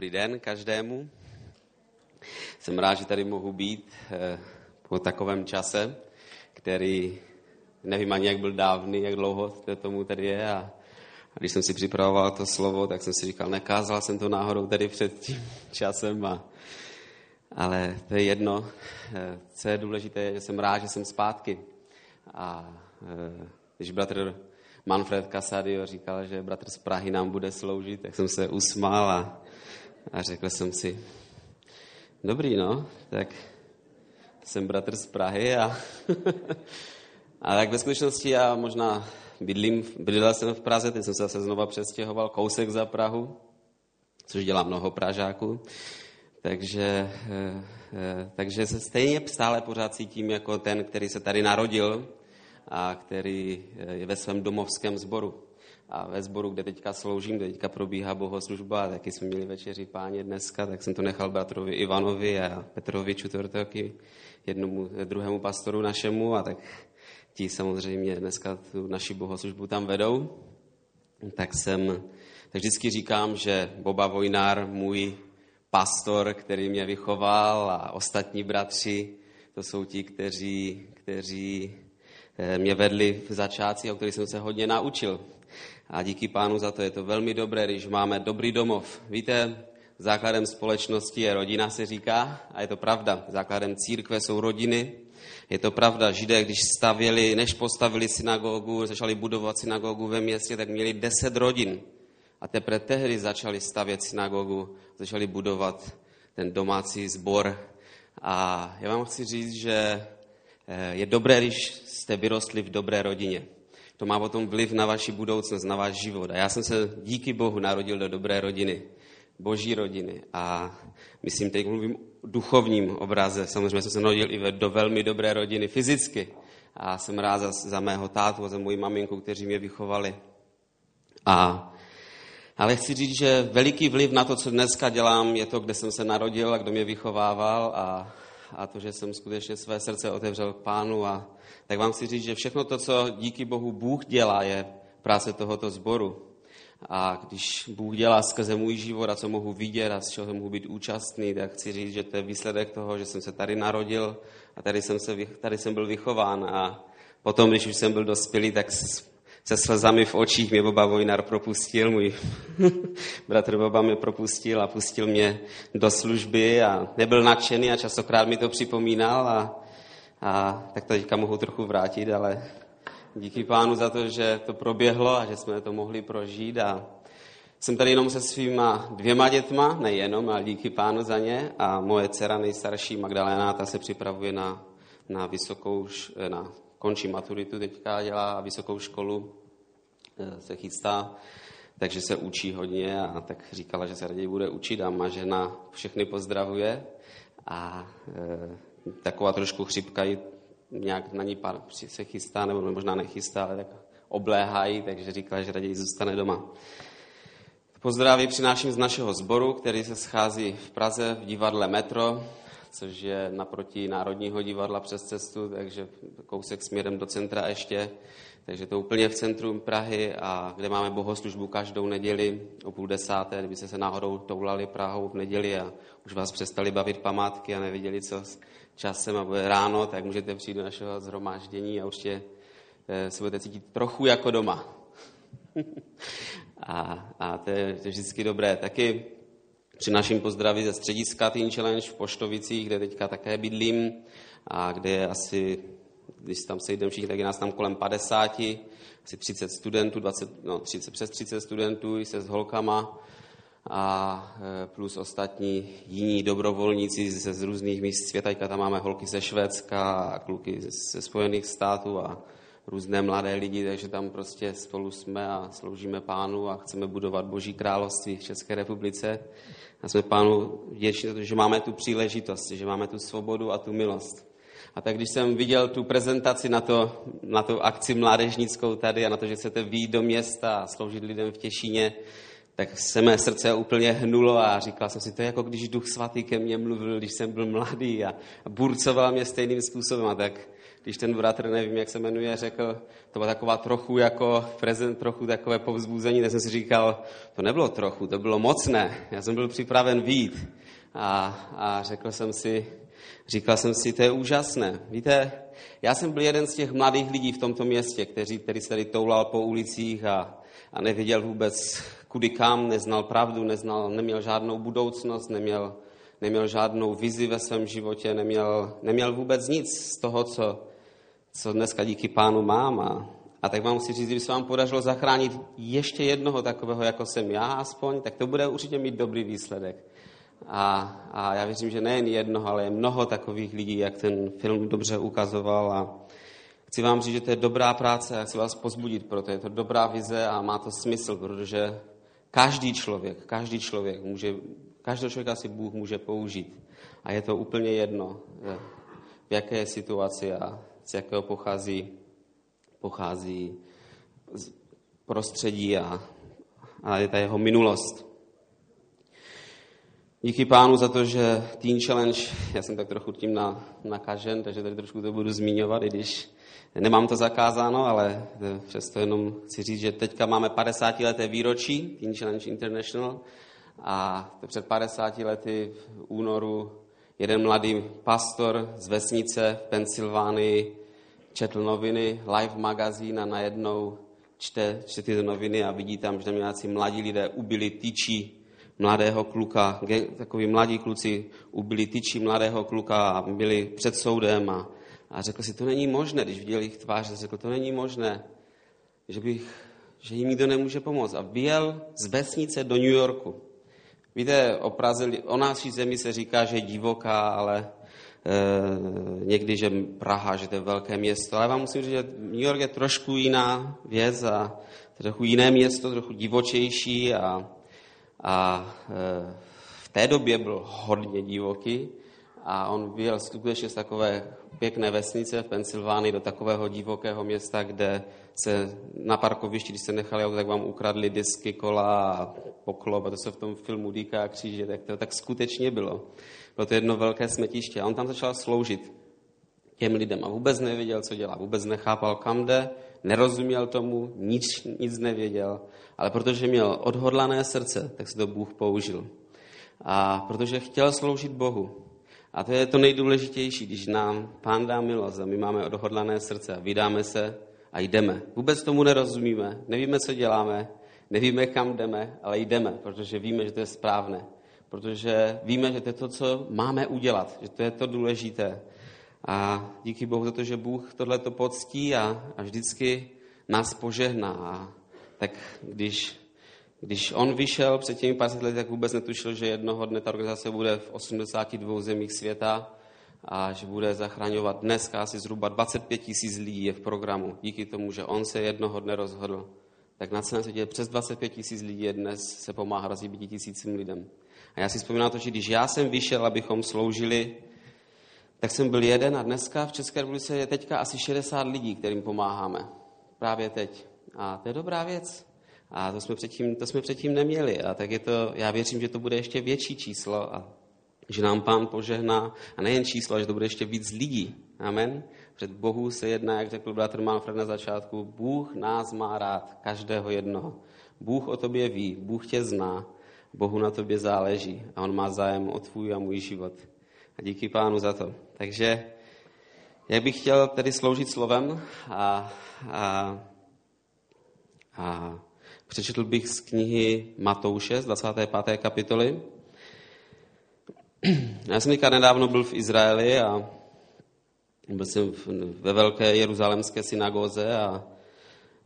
Dobrý den každému. Jsem rád, že tady mohu být eh, po takovém čase, který nevím ani, jak byl dávný, jak dlouho to tomu tady je. A když jsem si připravoval to slovo, tak jsem si říkal, nekázal jsem to náhodou tady před tím časem. A, ale to je jedno. Eh, co je důležité, je, že jsem rád, že jsem zpátky. A eh, když bratr Manfred Casadio říkal, že bratr z Prahy nám bude sloužit, tak jsem se usmál a, a řekl jsem si, dobrý no, tak jsem bratr z Prahy a, a tak ve skutečnosti já možná bydlím, bydlel jsem v Praze, teď jsem se zase znova přestěhoval kousek za Prahu, což dělá mnoho Pražáků. Takže, eh, eh, takže se stejně stále pořád cítím jako ten, který se tady narodil, a který eh, je ve svém domovském sboru. A ve sboru, kde teďka sloužím, kde teďka probíhá bohoslužba, taky jsme měli večeři páně dneska, tak jsem to nechal bratrovi Ivanovi a Petrovi Čutvrtoky, jednomu, druhému pastoru našemu, a tak ti samozřejmě dneska tu naši bohoslužbu tam vedou. Tak jsem, tak vždycky říkám, že Boba Vojnár, můj pastor, který mě vychoval a ostatní bratři, to jsou ti, kteří, kteří Eh, mě vedli v začátci, o kterých jsem se hodně naučil. A díky pánu za to je to velmi dobré, když máme dobrý domov. Víte, základem společnosti je rodina, se říká, a je to pravda. Základem církve jsou rodiny. Je to pravda, židé, když stavěli, než postavili synagogu, začali budovat synagogu ve městě, tak měli deset rodin. A teprve tehdy začali stavět synagogu, začali budovat ten domácí sbor. A já vám chci říct, že eh, je dobré, když jste vyrostli v dobré rodině. To má potom vliv na vaši budoucnost, na váš život. A já jsem se díky Bohu narodil do dobré rodiny, boží rodiny. A myslím, teď mluvím duchovním obraze. Samozřejmě jsem se narodil i do velmi dobré rodiny fyzicky. A jsem rád za, za mého tátu a za moji maminku, kteří mě vychovali. A, ale chci říct, že veliký vliv na to, co dneska dělám, je to, kde jsem se narodil a kdo mě vychovával a, a to, že jsem skutečně své srdce otevřel k pánu a tak vám chci říct, že všechno to, co díky Bohu Bůh dělá, je práce tohoto sboru. A když Bůh dělá skrze můj život a co mohu vidět a z čeho mohu být účastný, tak chci říct, že to je výsledek toho, že jsem se tady narodil a tady jsem, se, tady jsem byl vychován. A potom, když už jsem byl dospělý, tak se slzami v očích mě Boba Vojnar propustil, můj bratr Boba mě propustil a pustil mě do služby a nebyl nadšený a častokrát mi to připomínal a a tak to teďka mohu trochu vrátit, ale díky pánu za to, že to proběhlo a že jsme to mohli prožít. A jsem tady jenom se svýma dvěma dětma, nejenom, ale díky pánu za ně. A moje dcera nejstarší Magdalena, ta se připravuje na, na vysokou, na, končí maturitu teďka, dělá vysokou školu, se chystá, takže se učí hodně a tak říkala, že se raději bude učit a má žena všechny pozdravuje. A e, taková trošku chřipka i nějak na ní pár se chystá, nebo možná nechystá, ale tak obléhají, takže říkala, že raději zůstane doma. Pozdraví přináším z našeho sboru, který se schází v Praze v divadle Metro, což je naproti Národního divadla přes cestu, takže kousek směrem do centra ještě. Takže to úplně v centru Prahy a kde máme bohoslužbu každou neděli o půl desáté, kdybyste se náhodou toulali Prahou v neděli a už vás přestali bavit památky a neviděli, co časem a bude ráno, tak můžete přijít do našeho zhromáždění a určitě eh, se budete cítit trochu jako doma. a, a to, je, to je vždycky dobré. Taky přináším pozdravy ze střediska Teen Challenge v Poštovicích, kde teďka také bydlím a kde je asi, když tam sejdeme všichni, tak je nás tam kolem 50, asi 30 studentů, 20, no, 30, přes 30 studentů se s holkama a e, plus ostatní jiní dobrovolníci ze z různých míst světa. Tam máme holky ze Švédska a kluky ze Spojených států a různé mladé lidi, takže tam prostě spolu jsme a sloužíme pánu a chceme budovat Boží království v České republice. A jsme pánu vděční že máme tu příležitost, že máme tu svobodu a tu milost. A tak když jsem viděl tu prezentaci na, to, na tu akci mládežnickou tady a na to, že chcete výjít do města a sloužit lidem v Těšíně, tak se mé srdce úplně hnulo a říkal jsem si, to je jako když duch svatý ke mně mluvil, když jsem byl mladý a burcoval mě stejným způsobem. A tak když ten bratr, nevím, jak se jmenuje, řekl, to byla taková trochu jako prezent, trochu takové povzbuzení, tak jsem si říkal, to nebylo trochu, to bylo mocné. Já jsem byl připraven vít. A, a řekl jsem si, říkal jsem si, to je úžasné. Víte, já jsem byl jeden z těch mladých lidí v tomto městě, který, který se tady toulal po ulicích a, a nevěděl vůbec kudy kam, neznal pravdu, neznal, neměl žádnou budoucnost, neměl, neměl žádnou vizi ve svém životě, neměl, neměl vůbec nic z toho, co, co dneska díky pánu mám. A, a tak vám musím říct, kdyby se vám podařilo zachránit ještě jednoho takového, jako jsem já aspoň, tak to bude určitě mít dobrý výsledek. A, a já věřím, že nejen jednoho, ale je mnoho takových lidí, jak ten film dobře ukazoval. A chci vám říct, že to je dobrá práce a chci vás pozbudit, proto je to dobrá vize a má to smysl, protože každý člověk, každý člověk může, každého člověka si Bůh může použít. A je to úplně jedno, v jaké situaci a z jakého pochází, pochází prostředí a, a je ta jeho minulost. Díky pánu za to, že Teen Challenge, já jsem tak trochu tím na, nakažen, takže tady trošku to budu zmiňovat, i když nemám to zakázáno, ale přesto jenom chci říct, že teďka máme 50 leté výročí Teen Challenge International a před 50 lety v únoru jeden mladý pastor z vesnice v Pensylvánii četl noviny, live magazín a najednou čte, čte ty noviny a vidí tam, že tam nějací mladí lidé ubili tyčí mladého kluka, takový mladí kluci ubili tyčí mladého kluka a byli před soudem a, a řekl si, to není možné, když viděl jejich tvář, řekl, to není možné, že, bych, že jim nikdo nemůže pomoct. A vyjel z vesnice do New Yorku. Víte, o Praze, o naší zemi se říká, že je divoká, ale e, někdy, že Praha, že to je velké město. Ale vám musím říct, že New York je trošku jiná věc a trochu jiné město, trochu divočejší a a e, v té době byl hodně divoký a on vyjel skutečně z takové pěkné vesnice v Pensylvánii do takového divokého města, kde se na parkovišti, když se nechali tak vám ukradli disky, kola a poklop a to se v tom filmu dýká kříže, tak to tak skutečně bylo. Bylo to jedno velké smetiště a on tam začal sloužit těm lidem a vůbec nevěděl, co dělá, vůbec nechápal, kam jde, nerozuměl tomu, nic, nic nevěděl, ale protože měl odhodlané srdce, tak se to Bůh použil. A protože chtěl sloužit Bohu. A to je to nejdůležitější, když nám Pán dá milost a my máme odhodlané srdce a vydáme se a jdeme. Vůbec tomu nerozumíme, nevíme, co děláme, nevíme, kam jdeme, ale jdeme, protože víme, že to je správné. Protože víme, že to je to, co máme udělat, že to je to důležité. A díky Bohu za to, že Bůh tohle to poctí a, a vždycky nás požehná. A tak když, když on vyšel před těmi 50 lety, tak vůbec netušil, že jednoho dne ta organizace bude v 82 zemích světa a že bude zachraňovat dneska asi zhruba 25 tisíc lidí je v programu. Díky tomu, že on se jednoho dne rozhodl. Tak na celém světě přes 25 tisíc lidí je dnes se pomáhá rozjíbit tisícím lidem. A já si vzpomínám to, že když já jsem vyšel, abychom sloužili tak jsem byl jeden a dneska v České republice je teďka asi 60 lidí, kterým pomáháme. Právě teď. A to je dobrá věc. A to jsme předtím, to jsme předtím neměli. A tak je to, já věřím, že to bude ještě větší číslo a že nám pán požehná. A nejen číslo, ale že to bude ještě víc lidí. Amen. Před Bohu se jedná, jak řekl bratr Manfred na začátku, Bůh nás má rád, každého jednoho. Bůh o tobě ví, Bůh tě zná, Bohu na tobě záleží a On má zájem o tvůj a můj život. A díky pánu za to. Takže já bych chtěl tedy sloužit slovem a, a, a přečetl bych z knihy Matouše z 25. kapitoly. Já jsem teďka nedávno byl v Izraeli a byl jsem ve velké jeruzalemské synagoze a,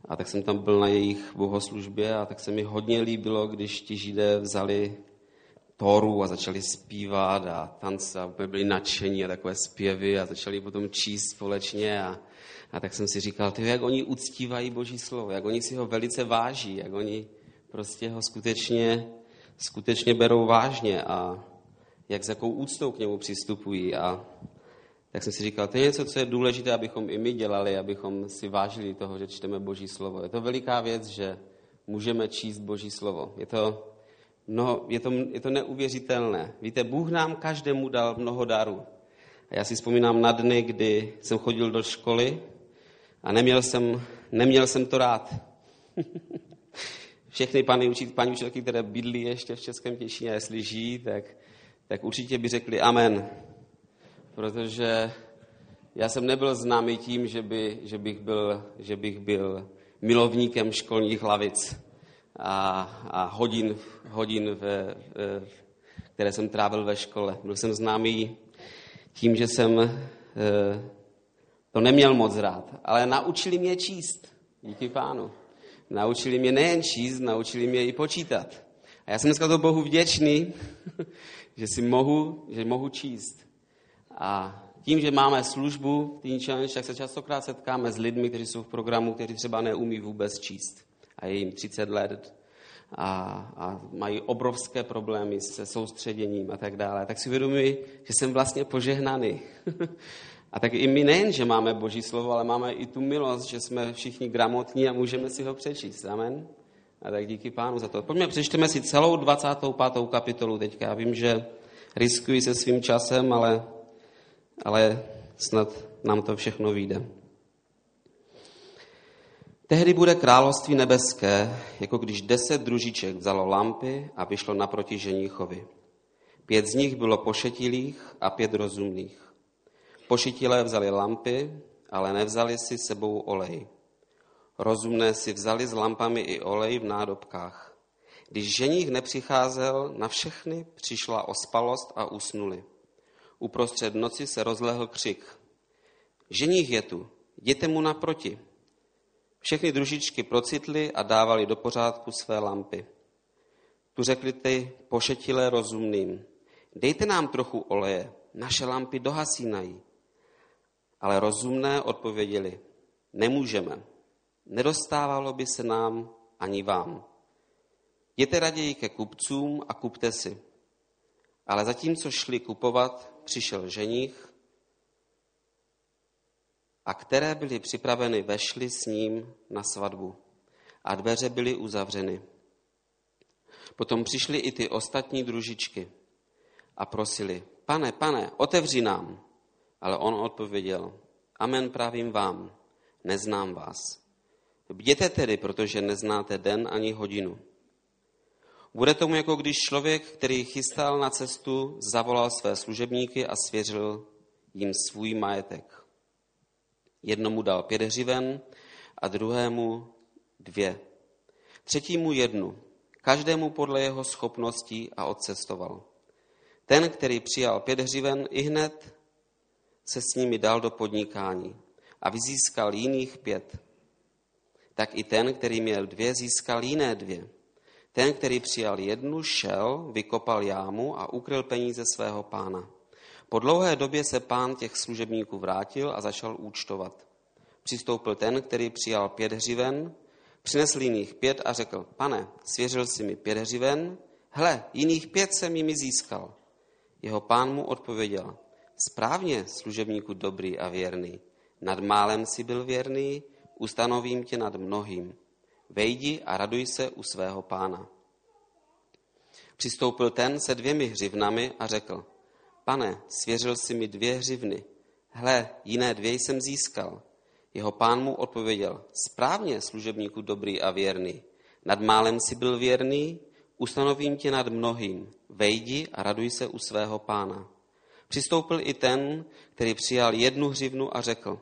a tak jsem tam byl na jejich bohoslužbě a tak se mi hodně líbilo, když ti židé vzali Toru a začali zpívat a tance a byli nadšení a takové zpěvy a začali potom číst společně a, a tak jsem si říkal, ty, jak oni uctívají Boží slovo, jak oni si ho velice váží, jak oni prostě ho skutečně, skutečně berou vážně a jak s jakou úctou k němu přistupují a tak jsem si říkal, to je něco, co je důležité, abychom i my dělali, abychom si vážili toho, že čteme Boží slovo. Je to veliká věc, že můžeme číst Boží slovo. Je to No, je to, je to neuvěřitelné. Víte, Bůh nám každému dal mnoho darů. A Já si vzpomínám na dny, kdy jsem chodil do školy a neměl jsem, neměl jsem to rád. Všechny paní, učit, paní učitelky, které bydlí ještě v Českém Těšíně, jestli žijí, tak, tak určitě by řekli amen. Protože já jsem nebyl známý tím, že, by, že, bych, byl, že bych byl milovníkem školních lavic a, a hodin, hodin ve, ve, které jsem trávil ve škole. Byl jsem známý tím, že jsem e, to neměl moc rád, ale naučili mě číst. Díky pánu. Naučili mě nejen číst, naučili mě i počítat. A já jsem dneska to Bohu vděčný, že si mohu, že mohu číst. A tím, že máme službu Teen Challenge, tak se častokrát setkáme s lidmi, kteří jsou v programu, kteří třeba neumí vůbec číst. A je jim 30 let a, a mají obrovské problémy se soustředěním a tak dále. Tak si uvědomuji, že jsem vlastně požehnaný. a tak i my nejen, že máme Boží slovo, ale máme i tu milost, že jsme všichni gramotní a můžeme si ho přečíst. Amen. A tak díky pánu za to. Pojďme, přečteme si celou 25. kapitolu teďka. Já vím, že riskuji se svým časem, ale, ale snad nám to všechno vyjde. Tehdy bude království nebeské, jako když deset družiček vzalo lampy a vyšlo naproti ženíchovi. Pět z nich bylo pošetilých a pět rozumných. Pošetilé vzali lampy, ale nevzali si sebou olej. Rozumné si vzali s lampami i olej v nádobkách. Když ženích nepřicházel, na všechny přišla ospalost a usnuli. Uprostřed noci se rozlehl křik. Ženích je tu, jděte mu naproti. Všechny družičky procitly a dávali do pořádku své lampy. Tu řekli ty pošetilé rozumným, dejte nám trochu oleje, naše lampy dohasínají. Ale rozumné odpověděli, nemůžeme, nedostávalo by se nám ani vám. Jděte raději ke kupcům a kupte si. Ale zatímco šli kupovat, přišel ženich a které byly připraveny, vešly s ním na svatbu a dveře byly uzavřeny. Potom přišly i ty ostatní družičky a prosili, pane, pane, otevři nám. Ale on odpověděl, amen právím vám, neznám vás. Bděte tedy, protože neznáte den ani hodinu. Bude tomu, jako když člověk, který chystal na cestu, zavolal své služebníky a svěřil jim svůj majetek. Jednomu dal pět hřiven a druhému dvě. Třetímu jednu, každému podle jeho schopností a odcestoval. Ten, který přijal pět hřiven, i hned se s nimi dal do podnikání a vyzískal jiných pět. Tak i ten, který měl dvě, získal jiné dvě. Ten, který přijal jednu, šel, vykopal jámu a ukryl peníze svého pána. Po dlouhé době se pán těch služebníků vrátil a začal účtovat. Přistoupil ten, který přijal pět hřiven, přinesl jiných pět a řekl, pane, svěřil si mi pět hřiven, hle, jiných pět jsem jimi získal. Jeho pán mu odpověděl, správně, služebníku dobrý a věrný, nad málem si byl věrný, ustanovím tě nad mnohým. Vejdi a raduj se u svého pána. Přistoupil ten se dvěmi hřivnami a řekl, pane, svěřil si mi dvě hřivny, hle, jiné dvě jsem získal. Jeho pán mu odpověděl, správně, služebníku dobrý a věrný. Nad málem si byl věrný, ustanovím tě nad mnohým. Vejdi a raduj se u svého pána. Přistoupil i ten, který přijal jednu hřivnu a řekl,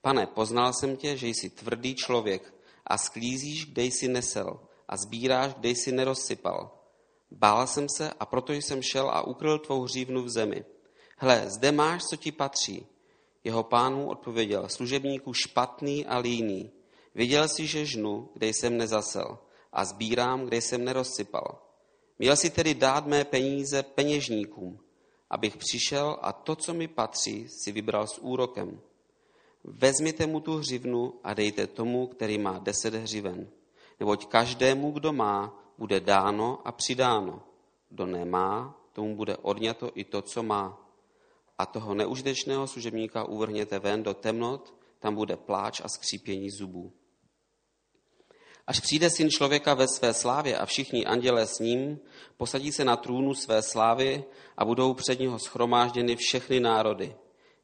pane, poznal jsem tě, že jsi tvrdý člověk a sklízíš, kde jsi nesel a sbíráš, kde jsi nerozsypal. Bál jsem se a proto jsem šel a ukryl tvou hřívnu v zemi. Hle, zde máš, co ti patří. Jeho pán mu odpověděl, služebníku špatný a líný. Viděl jsi, že žnu, kde jsem nezasel a sbírám, kde jsem nerozsypal. Měl si tedy dát mé peníze peněžníkům, abych přišel a to, co mi patří, si vybral s úrokem. Vezměte mu tu hřivnu a dejte tomu, který má deset hřiven. Neboť každému, kdo má, bude dáno a přidáno. Kdo nemá, tomu bude odňato i to, co má. A toho neužitečného služebníka uvrhněte ven do temnot, tam bude pláč a skřípění zubů. Až přijde syn člověka ve své slávě a všichni andělé s ním, posadí se na trůnu své slávy a budou před něho schromážděny všechny národy.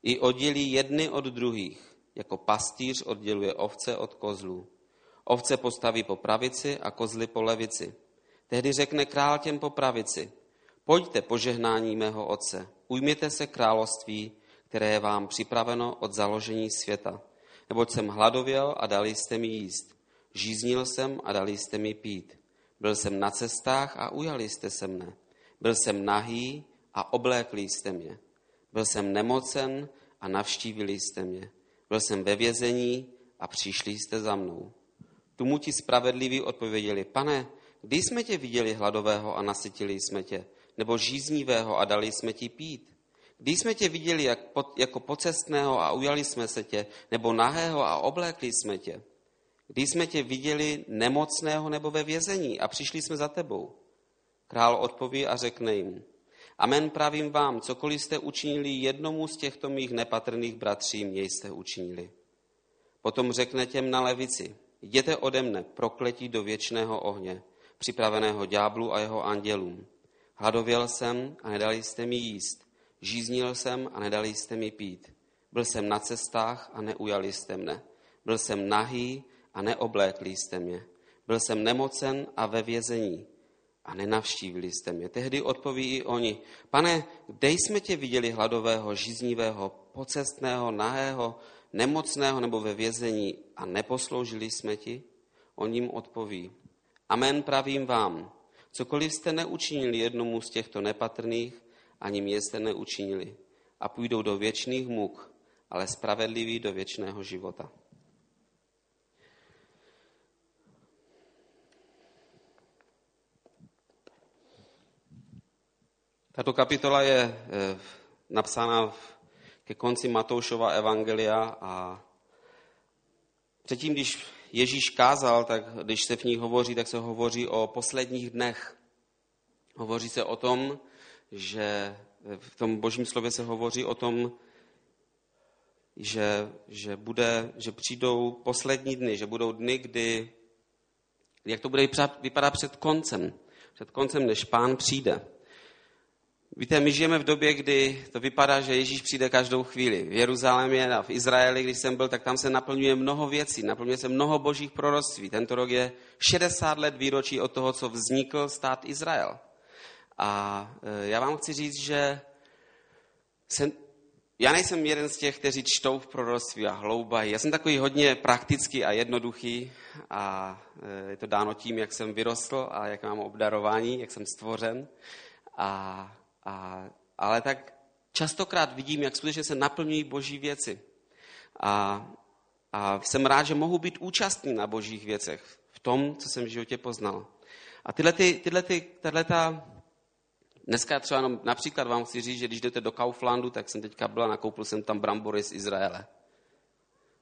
I oddělí jedny od druhých, jako pastýř odděluje ovce od kozlů. Ovce postaví po pravici a kozly po levici. Tehdy řekne král těm po pravici, pojďte požehnání mého otce, ujměte se království, které je vám připraveno od založení světa. Neboť jsem hladověl a dali jste mi jíst. Žíznil jsem a dali jste mi pít. Byl jsem na cestách a ujali jste se mne. Byl jsem nahý a oblékli jste mě. Byl jsem nemocen a navštívili jste mě. Byl jsem ve vězení a přišli jste za mnou. Tomu ti spravedliví odpověděli, pane, kdy jsme tě viděli hladového a nasytili jsme tě, nebo žíznivého a dali jsme ti pít? Kdy jsme tě viděli jak, jako pocestného a ujali jsme se tě, nebo nahého a oblékli jsme tě? Kdy jsme tě viděli nemocného nebo ve vězení a přišli jsme za tebou? Král odpoví a řekne jim, Amen pravím vám, cokoliv jste učinili jednomu z těchto mých nepatrných bratří, mě jste učinili. Potom řekne těm na levici, jděte ode mne, prokletí do věčného ohně, připraveného ďáblu a jeho andělům. Hladověl jsem a nedali jste mi jíst. Žíznil jsem a nedali jste mi pít. Byl jsem na cestách a neujali jste mne. Byl jsem nahý a neoblékli jste mě. Byl jsem nemocen a ve vězení a nenavštívili jste mě. Tehdy odpoví i oni, pane, kde jsme tě viděli hladového, žíznivého, pocestného, nahého, nemocného nebo ve vězení a neposloužili jsme ti? On jim odpoví, amen pravím vám, cokoliv jste neučinili jednomu z těchto nepatrných, ani mě jste neučinili. A půjdou do věčných muk, ale spravedliví do věčného života. Tato kapitola je eh, napsána ke konci Matoušova evangelia a předtím, když Ježíš kázal, tak když se v ní hovoří, tak se hovoří o posledních dnech. Hovoří se o tom, že v tom božím slově se hovoří o tom, že, že, bude, že přijdou poslední dny, že budou dny, kdy, jak to bude vypadat před koncem, před koncem, než pán přijde. Víte, my žijeme v době, kdy to vypadá, že Ježíš přijde každou chvíli. V Jeruzalémě a v Izraeli, když jsem byl, tak tam se naplňuje mnoho věcí, naplňuje se mnoho božích proroctví. Tento rok je 60 let výročí od toho, co vznikl stát Izrael. A e, já vám chci říct, že jsem, já nejsem jeden z těch, kteří čtou v proroctví a hloubají. Já jsem takový hodně praktický a jednoduchý a e, je to dáno tím, jak jsem vyrostl a jak mám obdarování, jak jsem stvořen. A, a, ale tak častokrát vidím, jak skutečně se naplňují boží věci. A, a jsem rád, že mohu být účastný na božích věcech, v tom, co jsem v životě poznal. A tyhle, ty, tyhle, ty, tahle ta Dneska třeba jenom, například vám chci říct, že když jdete do Kauflandu, tak jsem teďka byla, nakoupil jsem tam brambory z Izraele.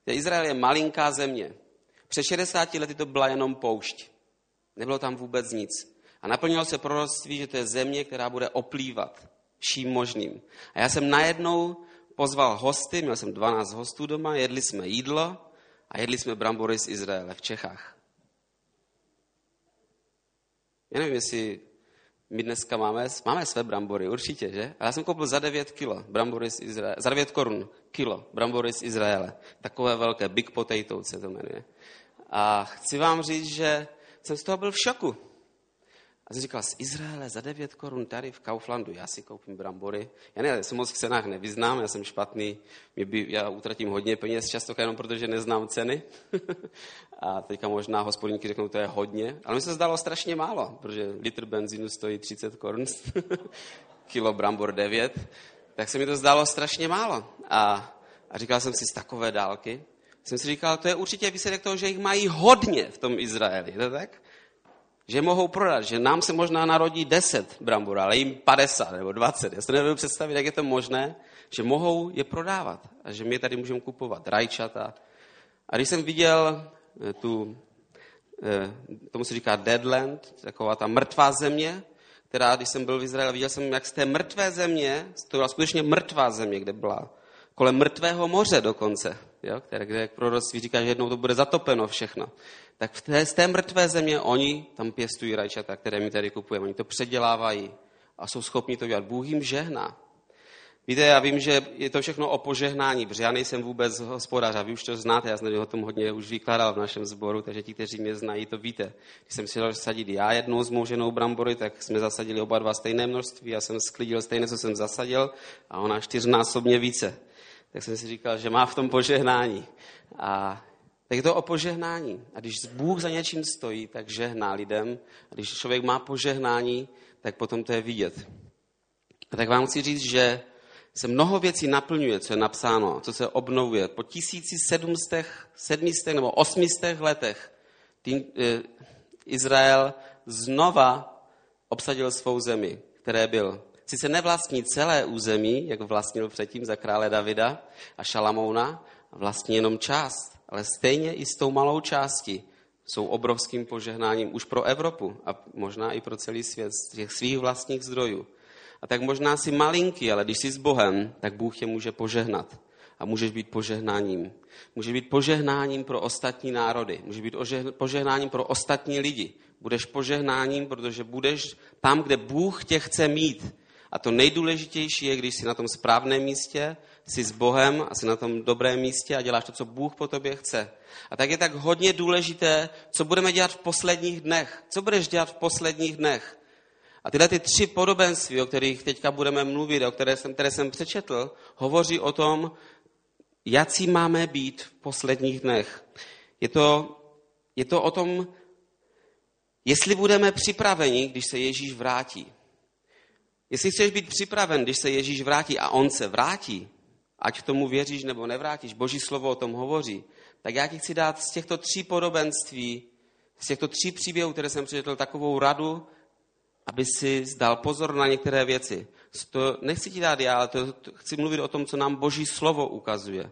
Izrael je malinká země. Před 60 lety to byla jenom poušť. Nebylo tam vůbec nic. A naplnilo se proroctví, že to je země, která bude oplývat vším možným. A já jsem najednou pozval hosty, měl jsem 12 hostů doma, jedli jsme jídlo a jedli jsme brambory z Izraele v Čechách. Já nevím, jestli my dneska máme, máme své brambory, určitě, že? A já jsem koupil za 9 kilo brambory z Izraele, za 9 korun kilo brambory z Izraele. Takové velké, big potato se to jmenuje. A chci vám říct, že jsem z toho byl v šoku. A jsem říkal, z Izraele za 9 korun tady v Kauflandu, já si koupím brambory. Já ne, já se moc v cenách nevyznám, já jsem špatný, mě by, já utratím hodně peněz často jenom protože neznám ceny. a teďka možná hospodníky řeknou, to je hodně, ale mi se zdalo strašně málo, protože litr benzínu stojí 30 korun, kilo brambor 9, tak se mi to zdalo strašně málo. A, a říkal jsem si z takové dálky, jsem si říkal, to je určitě výsledek toho, že jich mají hodně v tom Izraeli, je to tak? Že mohou prodat, že nám se možná narodí 10 brambor, ale jim 50 nebo 20. Já si nevím představit, jak je to možné, že mohou je prodávat a že my tady můžeme kupovat rajčata. A když jsem viděl eh, tu, eh, tomu se říká deadland, taková ta mrtvá země, která, když jsem byl v Izraeli, viděl jsem, jak z té mrtvé země, to byla skutečně mrtvá země, kde byla kolem mrtvého moře dokonce, jo, které, kde proroctví říká, že jednou to bude zatopeno všechno tak v té, z té mrtvé země oni tam pěstují rajčata, které my tady kupujeme. Oni to předělávají a jsou schopni to dělat. Bůh jim žehná. Víte, já vím, že je to všechno o požehnání, protože já nejsem vůbec hospodář a vy už to znáte, já jsem o tom hodně už vykládal v našem sboru, takže ti, kteří mě znají, to víte. Když jsem si dal zasadit já jednou s mou ženou brambory, tak jsme zasadili oba dva stejné množství, já jsem sklidil stejné, co jsem zasadil a ona čtyřnásobně více. Tak jsem si říkal, že má v tom požehnání. A tak je to o požehnání. A když Bůh za něčím stojí, tak žehná lidem. A když člověk má požehnání, tak potom to je vidět. A tak vám chci říct, že se mnoho věcí naplňuje, co je napsáno, co se obnovuje. Po 1700, 700 nebo 800 letech tým, e, Izrael znova obsadil svou zemi, které byl. Sice nevlastní celé území, jak vlastnil předtím za krále Davida a Šalamouna, vlastní jenom část, ale stejně i s tou malou částí jsou obrovským požehnáním už pro Evropu a možná i pro celý svět z těch svých vlastních zdrojů. A tak možná si malinký, ale když jsi s Bohem, tak Bůh tě může požehnat. A můžeš být požehnáním. Může být požehnáním pro ostatní národy. Může být požehnáním pro ostatní lidi. Budeš požehnáním, protože budeš tam, kde Bůh tě chce mít. A to nejdůležitější je, když jsi na tom správném místě, jsi s Bohem a jsi na tom dobrém místě a děláš to, co Bůh po tobě chce. A tak je tak hodně důležité, co budeme dělat v posledních dnech. Co budeš dělat v posledních dnech? A tyhle ty tři podobenství, o kterých teďka budeme mluvit, o které jsem, které jsem přečetl, hovoří o tom, jaký máme být v posledních dnech. Je to, je to o tom, jestli budeme připraveni, když se Ježíš vrátí. Jestli chceš být připraven, když se Ježíš vrátí a on se vrátí, ať k tomu věříš nebo nevrátíš, Boží slovo o tom hovoří, tak já ti chci dát z těchto tří podobenství, z těchto tří příběhů, které jsem přečetl, takovou radu, aby si zdal pozor na některé věci. To nechci ti dát já, ale to, chci mluvit o tom, co nám Boží slovo ukazuje.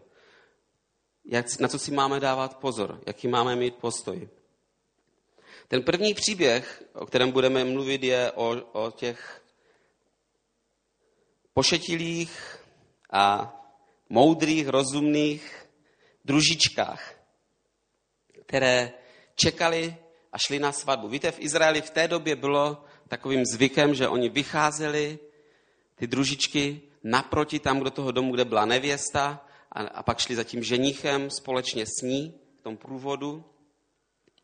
Jak, na co si máme dávat pozor, jaký máme mít postoj. Ten první příběh, o kterém budeme mluvit, je o, o těch pošetilých a moudrých, rozumných družičkách, které čekali a šli na svatbu. Víte, v Izraeli v té době bylo takovým zvykem, že oni vycházeli, ty družičky, naproti tam do toho domu, kde byla nevěsta, a, a pak šli za tím ženichem společně s ní v tom průvodu.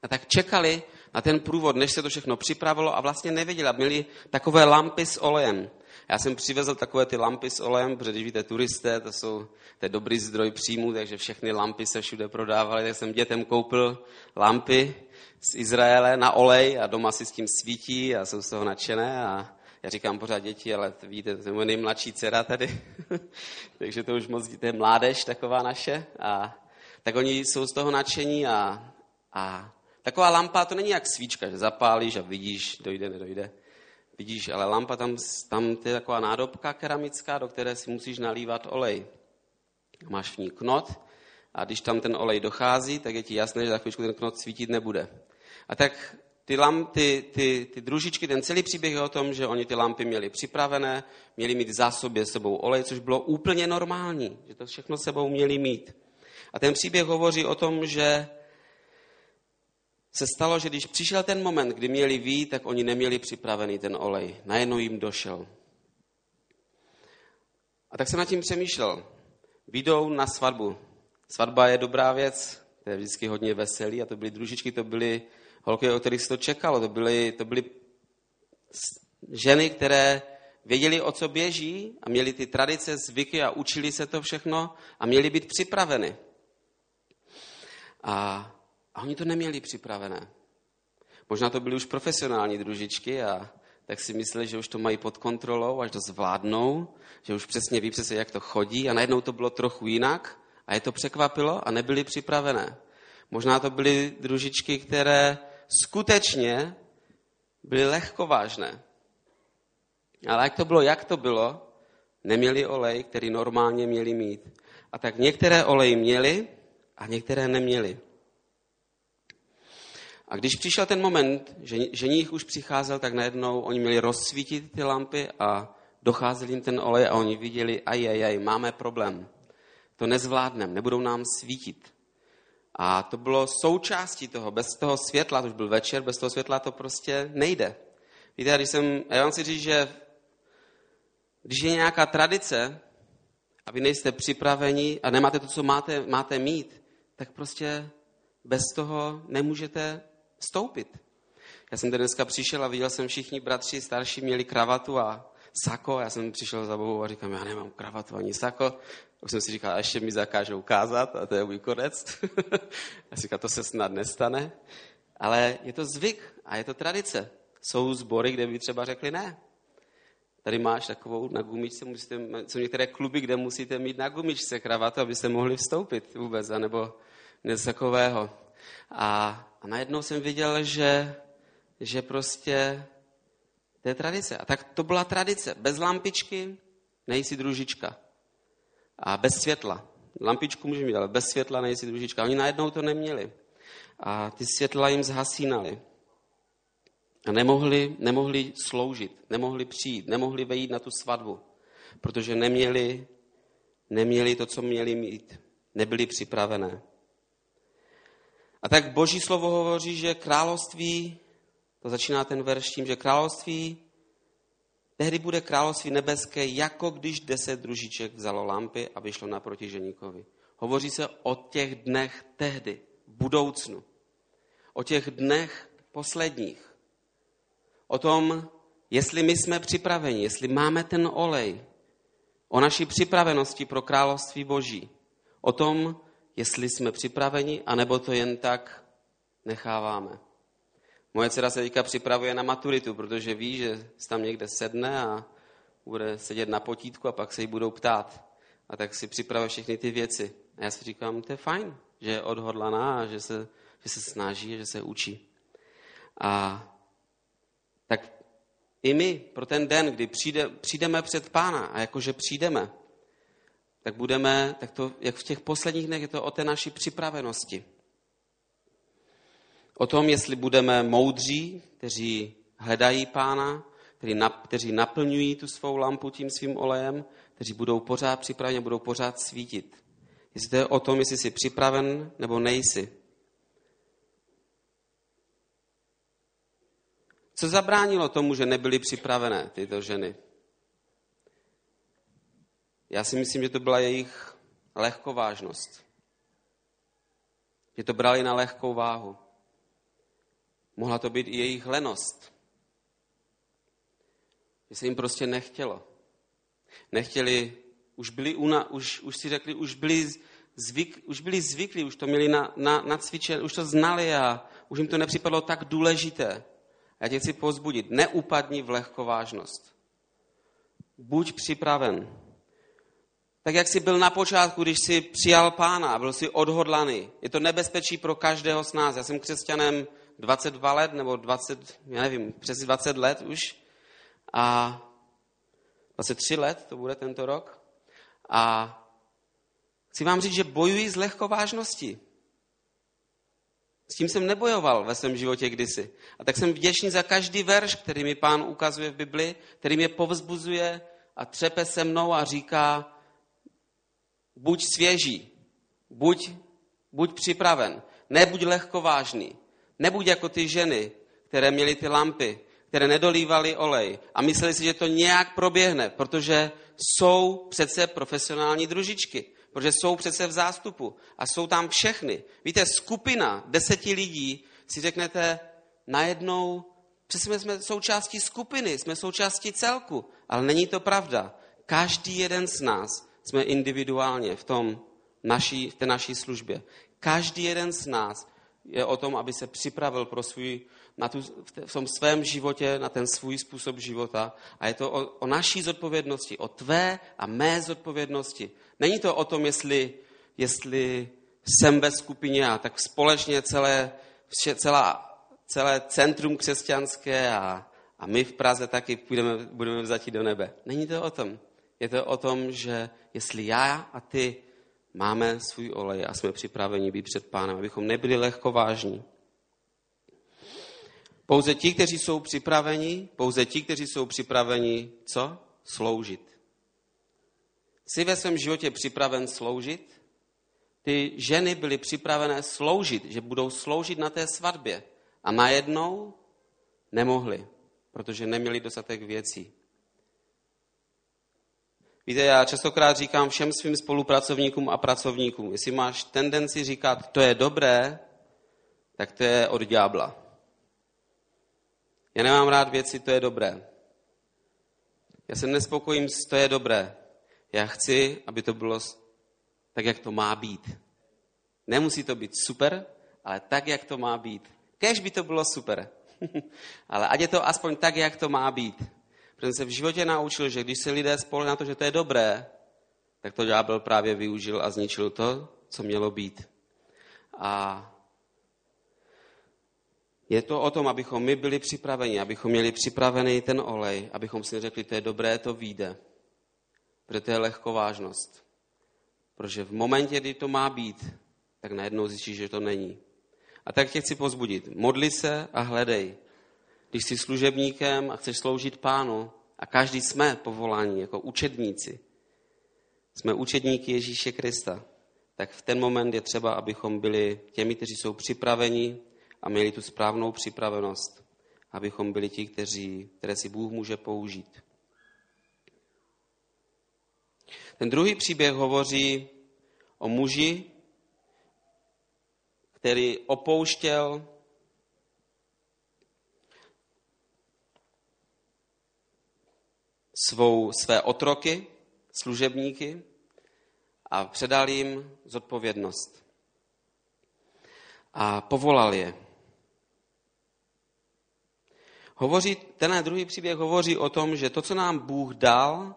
A tak čekali na ten průvod, než se to všechno připravilo a vlastně nevěděli. Měli takové lampy s olejem. Já jsem přivezl takové ty lampy s olejem, protože když víte, turisté, to jsou to je dobrý zdroj příjmu, takže všechny lampy se všude prodávaly, tak jsem dětem koupil lampy z Izraele na olej a doma si s tím svítí a jsou z toho nadšené a já říkám pořád děti, ale víte, to je moje nejmladší dcera tady, takže to už moc, to je mládež taková naše a tak oni jsou z toho nadšení a, a taková lampa to není jak svíčka, že zapálíš a vidíš, dojde, nedojde. Vidíš, ale lampa tam, tam je taková nádobka keramická, do které si musíš nalívat olej. Máš v ní knot a když tam ten olej dochází, tak je ti jasné, že za chvíličku ten knot svítit nebude. A tak ty, lamp, ty, ty, ty družičky, ten celý příběh je o tom, že oni ty lampy měli připravené, měli mít v zásobě sebou olej, což bylo úplně normální, že to všechno sebou měli mít. A ten příběh hovoří o tom, že se stalo, že když přišel ten moment, kdy měli vít, tak oni neměli připravený ten olej. Najednou jim došel. A tak jsem nad tím přemýšlel. Výjdou na svatbu. Svatba je dobrá věc, to je vždycky hodně veselý a to byly družičky, to byly holky, o kterých se to čekalo. To byly, to byly ženy, které věděli, o co běží a měli ty tradice, zvyky a učili se to všechno a měli být připraveny. A a oni to neměli připravené. Možná to byly už profesionální družičky a tak si mysleli, že už to mají pod kontrolou, až to zvládnou, že už přesně ví přesně, jak to chodí a najednou to bylo trochu jinak a je to překvapilo a nebyly připravené. Možná to byly družičky, které skutečně byly lehkovážné. Ale jak to bylo, jak to bylo, neměli olej, který normálně měli mít. A tak některé olej měli a některé neměli. A když přišel ten moment, že ženích už přicházel, tak najednou oni měli rozsvítit ty lampy a docházel jim ten olej a oni viděli, aj, máme problém. To nezvládneme, nebudou nám svítit. A to bylo součástí toho. Bez toho světla, to už byl večer, bez toho světla to prostě nejde. Víte, když jsem, já vám si říct, že když je nějaká tradice, a vy nejste připraveni a nemáte to, co máte, máte mít, tak prostě bez toho nemůžete vstoupit. Já jsem tady dneska přišel a viděl jsem všichni bratři starší měli kravatu a sako. Já jsem přišel za Bohu a říkám, já nemám kravatu ani sako. Už jsem si říkal, a ještě mi zakážou ukázat a to je můj konec. já říkal, to se snad nestane. Ale je to zvyk a je to tradice. Jsou sbory, kde by třeba řekli ne. Tady máš takovou na gumičce, musíte, jsou některé kluby, kde musíte mít na gumičce kravatu, abyste mohli vstoupit vůbec, anebo něco takového. A, a najednou jsem viděl, že, že prostě to je tradice. A tak to byla tradice. Bez lampičky nejsi družička. A bez světla. Lampičku můžeme mít, ale bez světla nejsi družička. Oni najednou to neměli. A ty světla jim zhasínaly. A nemohli, nemohli sloužit, nemohli přijít, nemohli vejít na tu svatbu, protože neměli, neměli to, co měli mít. Nebyli připravené. A tak Boží slovo hovoří, že království, to začíná ten verš tím, že království, tehdy bude království nebeské, jako když deset družiček vzalo lampy a vyšlo naproti ženíkovi. Hovoří se o těch dnech tehdy, v budoucnu. O těch dnech posledních. O tom, jestli my jsme připraveni, jestli máme ten olej. O naší připravenosti pro království Boží. O tom, jestli jsme připraveni, anebo to jen tak necháváme. Moje dcera se teďka připravuje na maturitu, protože ví, že se tam někde sedne a bude sedět na potítku a pak se jí budou ptát. A tak si připravuje všechny ty věci. A já si říkám, to je fajn, že je odhodlaná a že se, že se snaží, že se učí. A tak i my pro ten den, kdy přijde, přijdeme před pána a jakože přijdeme, tak budeme, tak to, jak v těch posledních dnech, je to o té naší připravenosti. O tom, jestli budeme moudří, kteří hledají pána, kteří, na, kteří naplňují tu svou lampu tím svým olejem, kteří budou pořád připraveni, budou pořád svítit. Jestli to je o tom, jestli jsi připraven nebo nejsi. Co zabránilo tomu, že nebyly připravené tyto ženy? Já si myslím, že to byla jejich lehkovážnost. Že to brali na lehkou váhu. Mohla to být i jejich lenost. Že se jim prostě nechtělo. Nechtěli, už byli, una, už, už si řekli, už byli, zvyk, už byli zvyklí, už to měli na, na, nacvičené, už to znali a už jim to nepřipadlo tak důležité. Já tě chci pozbudit, neupadni v lehkovážnost. Buď připraven. Tak jak jsi byl na počátku, když jsi přijal pána a byl jsi odhodlaný. Je to nebezpečí pro každého z nás. Já jsem křesťanem 22 let, nebo 20, já nevím, přes 20 let už. A 23 let to bude tento rok. A chci vám říct, že bojuji s lehkovážností. S tím jsem nebojoval ve svém životě kdysi. A tak jsem vděčný za každý verš, který mi pán ukazuje v Bibli, který mě povzbuzuje a třepe se mnou a říká, buď svěží, buď, buď připraven, nebuď lehkovážný, nebuď jako ty ženy, které měly ty lampy, které nedolívaly olej a mysleli si, že to nějak proběhne, protože jsou přece profesionální družičky, protože jsou přece v zástupu a jsou tam všechny. Víte, skupina deseti lidí si řeknete najednou, přece jsme součástí skupiny, jsme součástí celku, ale není to pravda. Každý jeden z nás jsme individuálně v, tom naší, v té naší službě. Každý jeden z nás je o tom, aby se připravil pro svůj, na tu, v tom svém životě, na ten svůj způsob života. A je to o, o naší zodpovědnosti, o tvé a mé zodpovědnosti. Není to o tom, jestli, jestli jsem ve skupině a tak společně celé, vše, celá, celé centrum křesťanské a, a my v Praze taky půjdeme, budeme vzati do nebe. Není to o tom. Je to o tom, že jestli já a ty máme svůj olej a jsme připraveni být před pánem, abychom nebyli lehkovážní. Pouze ti, kteří jsou připraveni, pouze ti, kteří jsou připraveni, co? Sloužit. Jsi ve svém životě připraven sloužit? Ty ženy byly připravené sloužit, že budou sloužit na té svatbě. A najednou nemohli, protože neměli dostatek věcí. Víte, já častokrát říkám všem svým spolupracovníkům a pracovníkům, jestli máš tendenci říkat, to je dobré, tak to je od ďábla. Já nemám rád věci, to je dobré. Já se nespokojím s to je dobré. Já chci, aby to bylo tak, jak to má být. Nemusí to být super, ale tak, jak to má být. Kež by to bylo super. ale ať je to aspoň tak, jak to má být. Protože se v životě naučil, že když se lidé spolehli na to, že to je dobré, tak to ďábel právě využil a zničil to, co mělo být. A je to o tom, abychom my byli připraveni, abychom měli připravený ten olej, abychom si řekli, to je dobré, to vyjde. Protože to je lehkovážnost. Protože v momentě, kdy to má být, tak najednou zjistíš, že to není. A tak tě chci pozbudit. Modli se a hledej. Když jsi služebníkem a chceš sloužit pánu, a každý jsme povoláni jako učedníci, jsme učedníky Ježíše Krista, tak v ten moment je třeba, abychom byli těmi, kteří jsou připraveni a měli tu správnou připravenost, abychom byli ti, kteří, které si Bůh může použít. Ten druhý příběh hovoří o muži, který opouštěl svou, své otroky, služebníky a předal jim zodpovědnost. A povolal je. Hovoří, tenhle druhý příběh hovoří o tom, že to, co nám Bůh dal,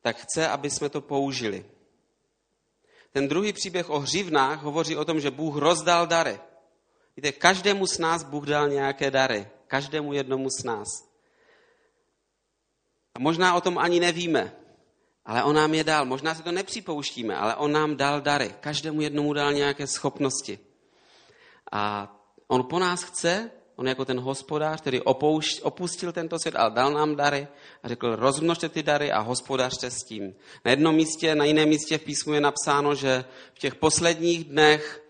tak chce, aby jsme to použili. Ten druhý příběh o hřivnách hovoří o tom, že Bůh rozdal dary. Víte, každému z nás Bůh dal nějaké dary. Každému jednomu z nás. A možná o tom ani nevíme, ale on nám je dal. Možná se to nepřipouštíme, ale on nám dal dary. Každému jednomu dal nějaké schopnosti. A on po nás chce, On jako ten hospodář, který opoušť, opustil tento svět, ale dal nám dary a řekl, rozmnožte ty dary a hospodařte s tím. Na jednom místě, na jiném místě v písmu je napsáno, že v těch posledních dnech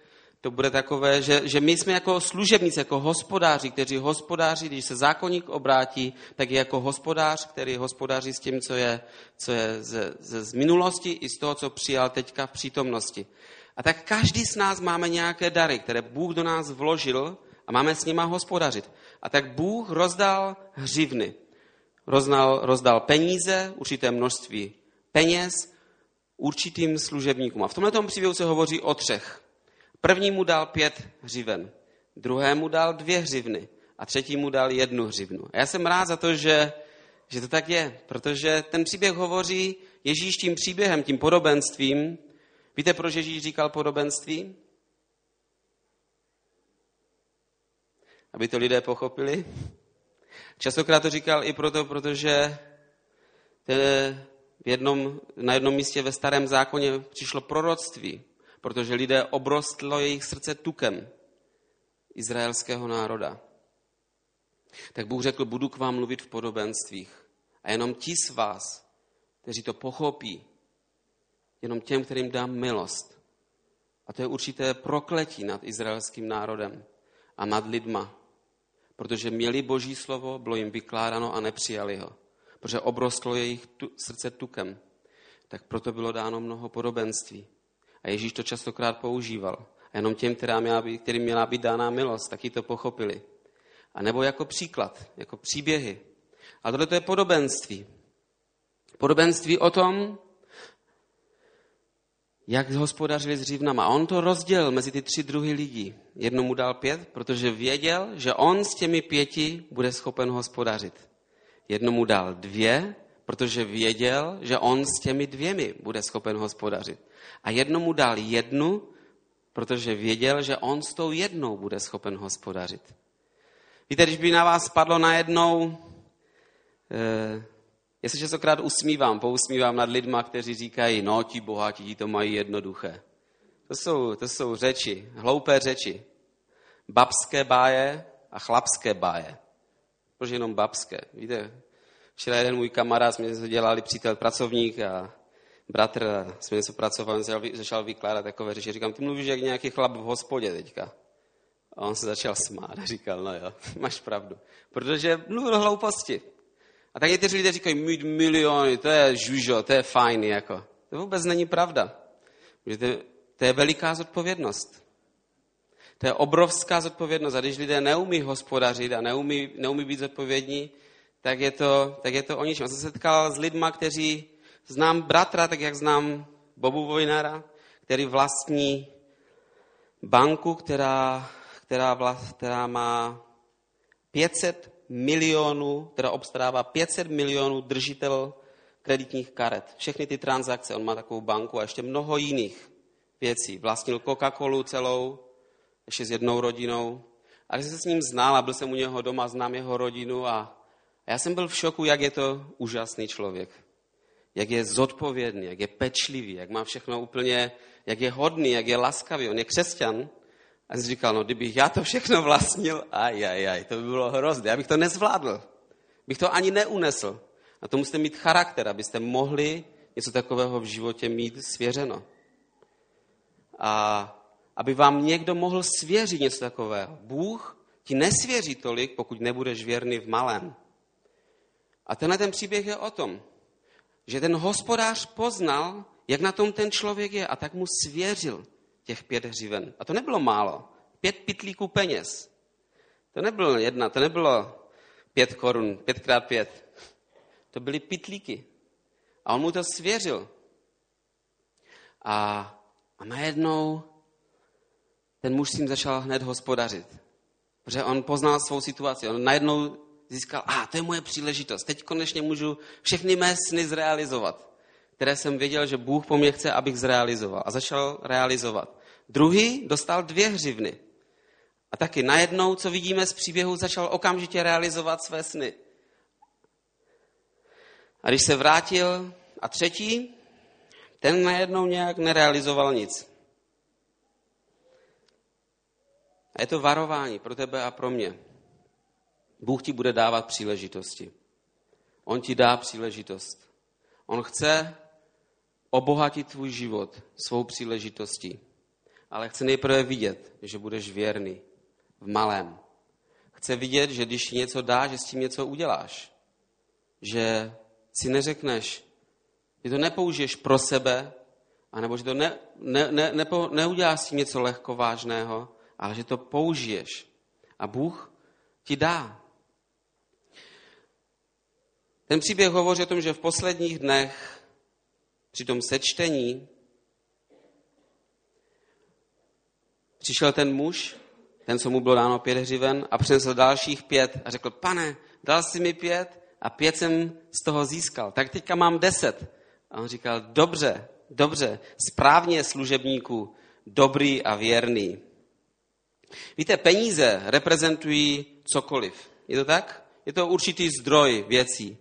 to bude takové, že, že my jsme jako služebníci, jako hospodáři, kteří hospodáří, když se zákonník obrátí, tak je jako hospodář, který hospodáří s tím, co je, co je z, z, z minulosti i z toho, co přijal teďka v přítomnosti. A tak každý z nás máme nějaké dary, které Bůh do nás vložil, a máme s nima hospodařit. A tak Bůh rozdal hřivny. Rozdal, rozdal peníze, určité množství peněz určitým služebníkům. A v tomto příběhu se hovoří o třech. Prvnímu dal pět hřiven, druhému dal dvě hřivny a třetímu dal jednu hřivnu. A já jsem rád za to, že, že to tak je, protože ten příběh hovoří Ježíš tím příběhem, tím podobenstvím. Víte, proč Ježíš říkal podobenství? aby to lidé pochopili. Častokrát to říkal i proto, protože v jednom, na jednom místě ve starém zákoně přišlo proroctví, protože lidé obrostlo jejich srdce tukem izraelského národa. Tak Bůh řekl, budu k vám mluvit v podobenstvích. A jenom ti z vás, kteří to pochopí, jenom těm, kterým dám milost. A to je určité prokletí nad izraelským národem a nad lidma, protože měli boží slovo, bylo jim vykládáno a nepřijali ho. Protože obrostlo jejich tu, srdce tukem. Tak proto bylo dáno mnoho podobenství. A Ježíš to častokrát používal. A jenom těm, která měla být, kterým měla být dána milost, taky to pochopili. A nebo jako příklad, jako příběhy. A tohle to je podobenství. Podobenství o tom, jak hospodařili s dřívnama. A on to rozdělil mezi ty tři druhy lidí. Jednomu dal pět, protože věděl, že on s těmi pěti bude schopen hospodařit. Jednomu dal dvě, protože věděl, že on s těmi dvěmi bude schopen hospodařit. A jednomu dal jednu, protože věděl, že on s tou jednou bude schopen hospodařit. Víte, když by na vás spadlo najednou eh, já se častokrát usmívám, pousmívám nad lidma, kteří říkají, no ti bohatí, ti to mají jednoduché. To jsou, to jsou řeči, hloupé řeči. Babské báje a chlapské báje. Proč jenom babské? Víte, včera jeden můj kamarád, jsme něco dělali přítel, pracovník a bratr, a jsme něco pracovali, začal vykládat takové řeči. Říkám, ty mluvíš jak nějaký chlap v hospodě teďka. A on se začal smát a říkal, no jo, máš pravdu. Protože mluvil hlouposti. A tak někteří lidé říkají, mít miliony, to je žužo, to je fajn, jako. To vůbec není pravda. Že to, to je veliká zodpovědnost. To je obrovská zodpovědnost. A když lidé neumí hospodařit a neumí, neumí být zodpovědní, tak je to, tak je to o ničem. Já jsem se setkal s lidma, kteří znám bratra, tak jak znám Bobu Vojnara, který vlastní banku, která, která, vlast, která má 500 milionů, která obstarává 500 milionů držitel kreditních karet. Všechny ty transakce, on má takovou banku a ještě mnoho jiných věcí. Vlastnil Coca-Colu celou, ještě s jednou rodinou. A když jsem se s ním znal a byl jsem u něho doma, znám jeho rodinu a, a já jsem byl v šoku, jak je to úžasný člověk. Jak je zodpovědný, jak je pečlivý, jak má všechno úplně, jak je hodný, jak je laskavý. On je křesťan. A jsem říkal, no kdybych já to všechno vlastnil, aj, aj, aj, to by bylo hrozné. Já bych to nezvládl. Bych to ani neunesl. A to musíte mít charakter, abyste mohli něco takového v životě mít svěřeno. A aby vám někdo mohl svěřit něco takového. Bůh ti nesvěří tolik, pokud nebudeš věrný v malém. A tenhle ten příběh je o tom, že ten hospodář poznal, jak na tom ten člověk je a tak mu svěřil těch pět hřiven. A to nebylo málo. Pět pitlíků peněz. To nebylo jedna, to nebylo pět korun, pětkrát pět. To byly pitlíky. A on mu to svěřil. A, a najednou ten muž s tím začal hned hospodařit. Protože on poznal svou situaci. On najednou získal, a ah, to je moje příležitost. Teď konečně můžu všechny mé sny zrealizovat, které jsem věděl, že Bůh po mně chce, abych zrealizoval. A začal realizovat. Druhý dostal dvě hřivny. A taky najednou, co vidíme z příběhu, začal okamžitě realizovat své sny. A když se vrátil, a třetí, ten najednou nějak nerealizoval nic. A je to varování pro tebe a pro mě. Bůh ti bude dávat příležitosti. On ti dá příležitost. On chce obohatit tvůj život svou příležitostí. Ale chce nejprve vidět, že budeš věrný v malém. Chce vidět, že když ti něco dá, že s tím něco uděláš. Že si neřekneš, že to nepoužiješ pro sebe, anebo že to ne, ne, ne, ne, neuděláš s tím něco lehko vážného, ale že to použiješ. A Bůh ti dá. Ten příběh hovoří o tom, že v posledních dnech při tom sečtení přišel ten muž, ten, co mu bylo dáno pět hřiven, a přinesl dalších pět a řekl, pane, dal jsi mi pět a pět jsem z toho získal, tak teďka mám deset. A on říkal, dobře, dobře, správně služebníků, dobrý a věrný. Víte, peníze reprezentují cokoliv. Je to tak? Je to určitý zdroj věcí.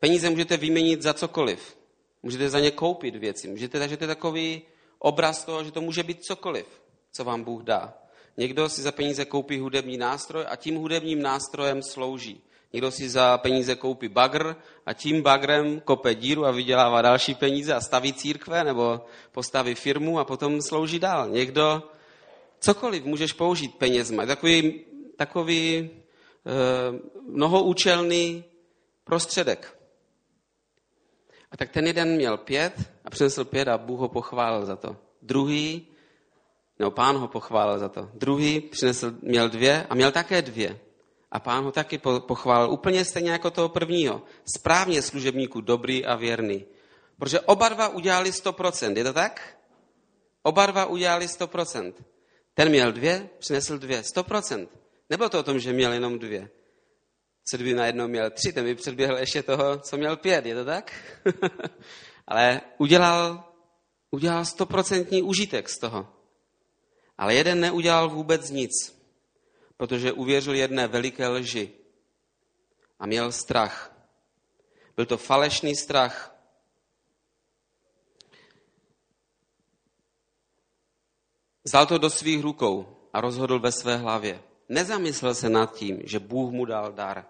Peníze můžete vyměnit za cokoliv. Můžete za ně koupit věci. Můžete, takže to je takový obraz toho, že to může být cokoliv, co vám Bůh dá. Někdo si za peníze koupí hudební nástroj a tím hudebním nástrojem slouží. Někdo si za peníze koupí bagr a tím bagrem kope díru a vydělává další peníze a staví církve nebo postaví firmu a potom slouží dál. Někdo cokoliv můžeš použít penězma. Takový, takový e, mnohoúčelný prostředek. A tak ten jeden měl pět a přinesl pět a Bůh ho pochválil za to. Druhý, nebo pán ho pochválil za to. Druhý přinesl, měl dvě a měl také dvě. A pán ho taky pochválil úplně stejně jako toho prvního. Správně služebníku dobrý a věrný. Protože oba dva udělali 100%, je to tak? Oba dva udělali 100%. Ten měl dvě, přinesl dvě. 100%. Nebylo to o tom, že měl jenom dvě. Co kdyby najednou měl tři, ten by předběhl ještě toho, co měl pět, je to tak? Ale udělal, udělal stoprocentní užitek z toho. Ale jeden neudělal vůbec nic, protože uvěřil jedné veliké lži a měl strach. Byl to falešný strach. Vzal to do svých rukou a rozhodl ve své hlavě. Nezamyslel se nad tím, že Bůh mu dal dar.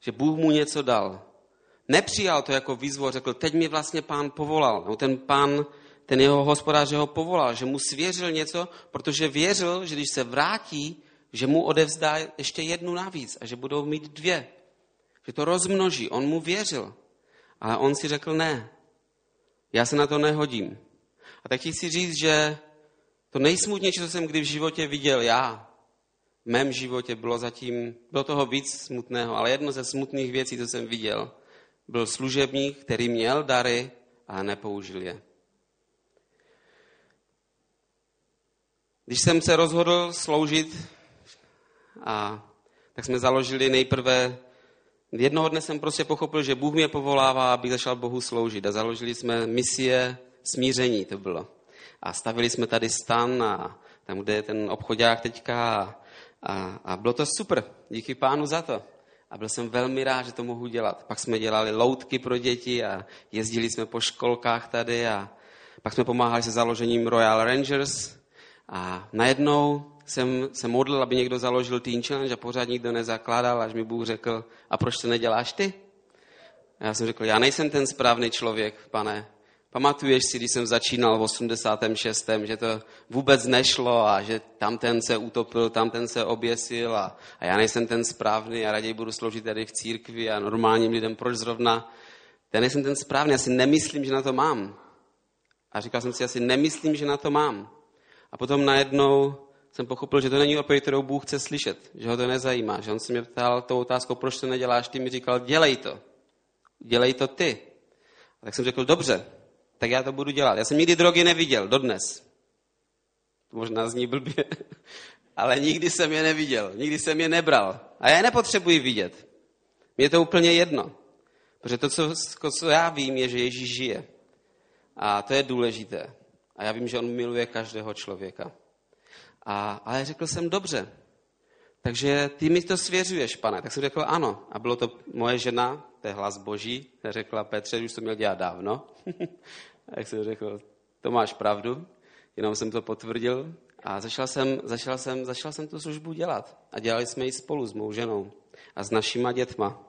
Že Bůh mu něco dal. Nepřijal to jako výzvu řekl, teď mi vlastně pán povolal. No ten pán, ten jeho hospodář ho povolal, že mu svěřil něco, protože věřil, že když se vrátí, že mu odevzdá ještě jednu navíc a že budou mít dvě. že to rozmnoží. On mu věřil, ale on si řekl ne. Já se na to nehodím. A tak ti chci říct, že to nejsmutnější, co jsem kdy v životě viděl já, mém životě bylo zatím, do toho víc smutného, ale jedno ze smutných věcí, co jsem viděl, byl služebník, který měl dary a nepoužil je. Když jsem se rozhodl sloužit, a, tak jsme založili nejprve, jednoho dne jsem prostě pochopil, že Bůh mě povolává, abych začal Bohu sloužit. A založili jsme misie smíření, to bylo. A stavili jsme tady stan a tam, kde je ten obchodák teďka. A, a bylo to super. Díky pánu za to. A byl jsem velmi rád, že to mohu dělat. Pak jsme dělali loutky pro děti a jezdili jsme po školkách tady a pak jsme pomáhali se založením Royal Rangers a najednou jsem se modlil, aby někdo založil Teen Challenge a pořád nikdo nezakládal, až mi Bůh řekl, a proč to neděláš ty? A já jsem řekl, já nejsem ten správný člověk, pane. Pamatuješ si, když jsem začínal v 86., že to vůbec nešlo a že tam ten se utopil, tam ten se oběsil a, a já nejsem ten správný a raději budu sloužit tady v církvi a normálním lidem, proč zrovna? Já nejsem ten správný, já si nemyslím, že na to mám. A říkal jsem si, já si nemyslím, že na to mám. A potom najednou jsem pochopil, že to není odpověď, kterou Bůh chce slyšet, že ho to nezajímá. Že on se mě ptal tou otázkou, proč to neděláš, ty mi říkal, dělej to. Dělej to ty. A tak jsem řekl, dobře, tak já to budu dělat. Já jsem nikdy drogy neviděl, dodnes. Možná zní blbě, ale nikdy jsem je neviděl, nikdy jsem je nebral. A já je nepotřebuji vidět. Mně je to úplně jedno. Protože to, co, co já vím, je, že Ježíš žije. A to je důležité. A já vím, že on miluje každého člověka. A, ale řekl jsem, dobře, takže ty mi to svěřuješ, pane. Tak jsem řekl, ano. A bylo to moje žena, to je hlas boží, řekla Petře, už to měl dělat dávno. tak jsem řekl, to máš pravdu, jenom jsem to potvrdil. A začal jsem, začal jsem, začal jsem tu službu dělat. A dělali jsme ji spolu s mou ženou a s našima dětma.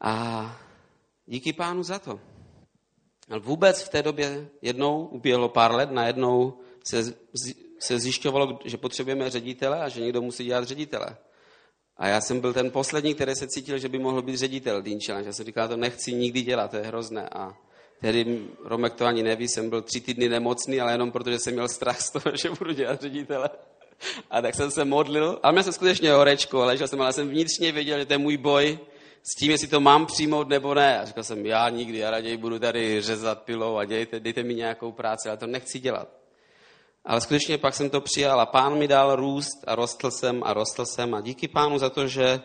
A díky pánu za to. Ale vůbec v té době jednou uběhlo pár let, najednou se, se zjišťovalo, že potřebujeme ředitele a že někdo musí dělat ředitele. A já jsem byl ten poslední, který se cítil, že by mohl být ředitel Challenge. Já jsem říkal, to nechci nikdy dělat, to je hrozné. A tehdy Romek to ani neví, jsem byl tři týdny nemocný, ale jenom protože jsem měl strach z toho, že budu dělat ředitele. A tak jsem se modlil, a měl jsem skutečně horečku, ale jsem, ale jsem vnitřně věděl, že to je můj boj, s tím, jestli to mám přijmout nebo ne. A říkal jsem, já nikdy, já raději budu tady řezat pilou a dějte, dejte mi nějakou práci, ale to nechci dělat. Ale skutečně pak jsem to přijal a pán mi dal růst a rostl jsem a rostl jsem a díky pánu za to, že,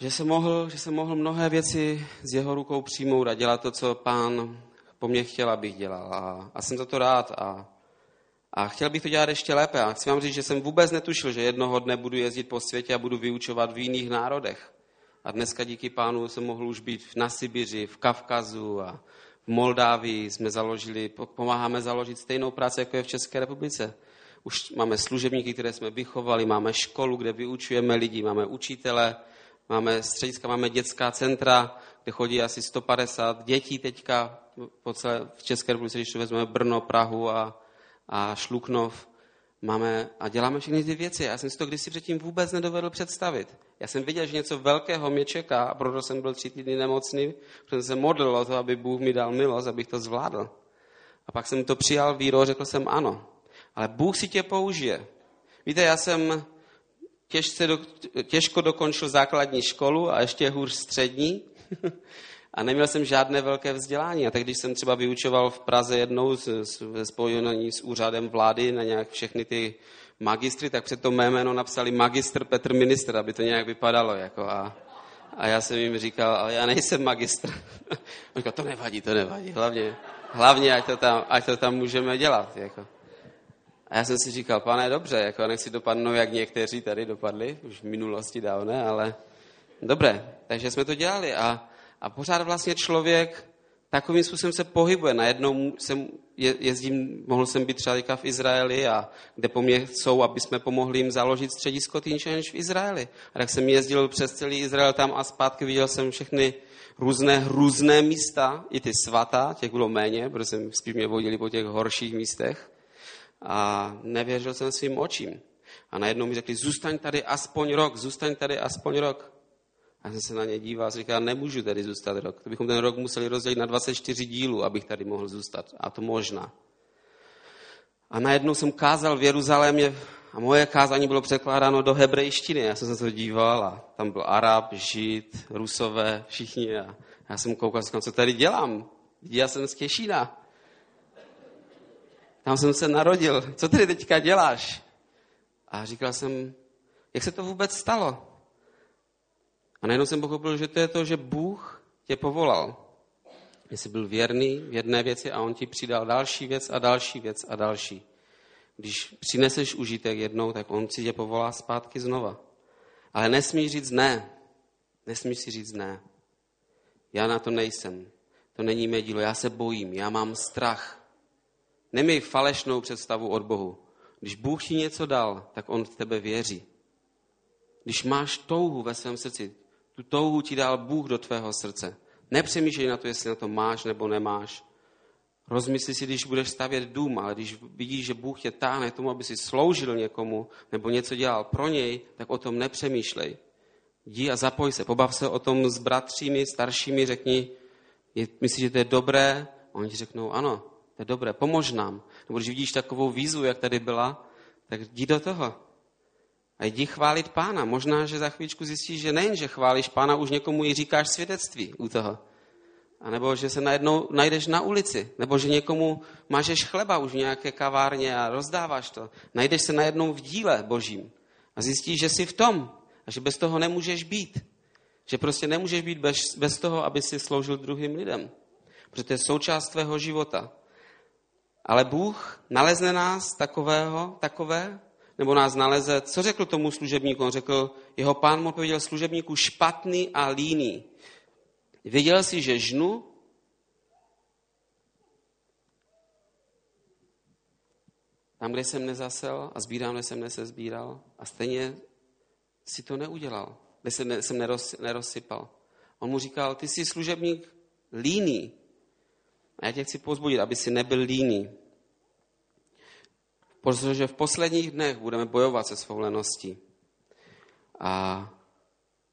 že, jsem mohl, že jsem mohl mnohé věci z jeho rukou přijmout a dělat to, co pán po mně chtěl, abych dělal. A, a jsem za to rád a, a chtěl bych to dělat ještě lépe. A chci vám říct, že jsem vůbec netušil, že jednoho dne budu jezdit po světě a budu vyučovat v jiných národech. A dneska díky pánu jsem mohl už být na Sibiři, v Kavkazu a v Moldávii jsme založili, pomáháme založit stejnou práci, jako je v České republice. Už máme služebníky, které jsme vychovali, máme školu, kde vyučujeme lidi, máme učitele, máme střediska, máme dětská centra, kde chodí asi 150 dětí teďka po celé, v České republice, když vezmeme Brno, Prahu a, a Šluknov máme a děláme všechny ty věci. Já jsem si to kdysi předtím vůbec nedovedl představit. Já jsem viděl, že něco velkého mě čeká a proto jsem byl tři týdny nemocný, protože jsem se modlil o to, aby Bůh mi dal milost, abych to zvládl. A pak jsem to přijal víro, řekl jsem ano. Ale Bůh si tě použije. Víte, já jsem těžce do, těžko dokončil základní školu a ještě hůř střední. A neměl jsem žádné velké vzdělání. A tak když jsem třeba vyučoval v Praze jednou ve spojení s úřadem vlády na nějak všechny ty magistry, tak před to mé jméno napsali magistr Petr Minister, aby to nějak vypadalo. Jako a, a já jsem jim říkal, ale já nejsem magistr. On říkal, to nevadí, to nevadí. Hlavně, hlavně ať, to tam, ať to tam můžeme dělat. Jako. A já jsem si říkal, pane, dobře, jako nechci dopadnout, jak někteří tady dopadli, už v minulosti dávné, ale dobré. Takže jsme to dělali a a pořád vlastně člověk takovým způsobem se pohybuje. Najednou jsem jezdím, mohl jsem být třeba v Izraeli, a kde po mně jsou, aby jsme pomohli jim založit středisko Teen v Izraeli. A tak jsem jezdil přes celý Izrael tam a zpátky viděl jsem všechny různé různé místa, i ty svatá, těch bylo méně, protože jsem spíš mě vodili po těch horších místech. A nevěřil jsem svým očím. A najednou mi řekli, zůstaň tady aspoň rok, zůstaň tady aspoň rok. A jsem se na ně díval a říkal, nemůžu tady zůstat rok. To bychom ten rok museli rozdělit na 24 dílů, abych tady mohl zůstat. A to možná. A najednou jsem kázal v Jeruzalémě a moje kázání bylo překládáno do hebrejštiny. Já jsem se to díval a tam byl Arab, Žid, Rusové, všichni. A já jsem koukal, co tady dělám? Já jsem z Těšína. Tam jsem se narodil. Co tady teďka děláš? A říkal jsem, jak se to vůbec stalo? A najednou jsem pochopil, že to je to, že Bůh tě povolal. Jsi byl věrný v jedné věci a on ti přidal další věc a další věc a další. Když přineseš užitek jednou, tak on si tě povolá zpátky znova. Ale nesmíš říct ne. Nesmíš si říct ne. Já na to nejsem. To není mé dílo. Já se bojím. Já mám strach. Neměj falešnou představu od Bohu. Když Bůh ti něco dal, tak on v tebe věří. Když máš touhu ve svém srdci, tu touhu ti dal Bůh do tvého srdce. Nepřemýšlej na to, jestli na to máš nebo nemáš. Rozmysli si, když budeš stavět dům, ale když vidíš, že Bůh tě táhne tomu, aby si sloužil někomu nebo něco dělal pro něj, tak o tom nepřemýšlej. Jdi a zapoj se, pobav se o tom s bratřími, staršími, řekni, myslíš, že to je dobré? Oni ti řeknou, ano, to je dobré, pomož nám. Nebo když vidíš takovou výzvu, jak tady byla, tak jdi do toho. A jdi chválit pána. Možná, že za chvíličku zjistíš, že nejen, že chválíš pána, už někomu i říkáš svědectví u toho. A nebo že se najednou najdeš na ulici, nebo že někomu mážeš chleba už v nějaké kavárně a rozdáváš to. Najdeš se najednou v díle božím a zjistíš, že jsi v tom a že bez toho nemůžeš být. Že prostě nemůžeš být bez, bez toho, aby si sloužil druhým lidem. Protože to je součást tvého života. Ale Bůh nalezne nás takového, takové, nebo nás naleze. Co řekl tomu služebníku? On řekl, jeho pán mu powiedziel služebníku špatný a líný. Věděl jsi, že žnu? Tam, kde jsem nezasel a sbírám, kde jsem nesezbíral a stejně si to neudělal, kde jsem, jsem neroz, nerozsypal. On mu říkal, ty jsi služebník líný. A já tě chci pozbudit, aby si nebyl líný. Protože v posledních dnech budeme bojovat se svou leností. A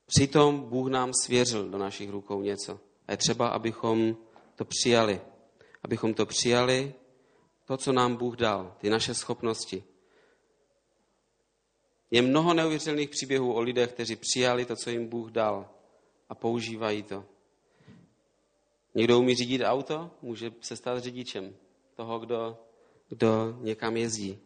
Přitom Bůh nám svěřil do našich rukou něco. A je třeba, abychom to přijali. Abychom to přijali, to, co nám Bůh dal, ty naše schopnosti. Je mnoho neuvěřitelných příběhů o lidech, kteří přijali to, co jim Bůh dal a používají to. Někdo umí řídit auto, může se stát řidičem toho, kdo, kdo někam jezdí.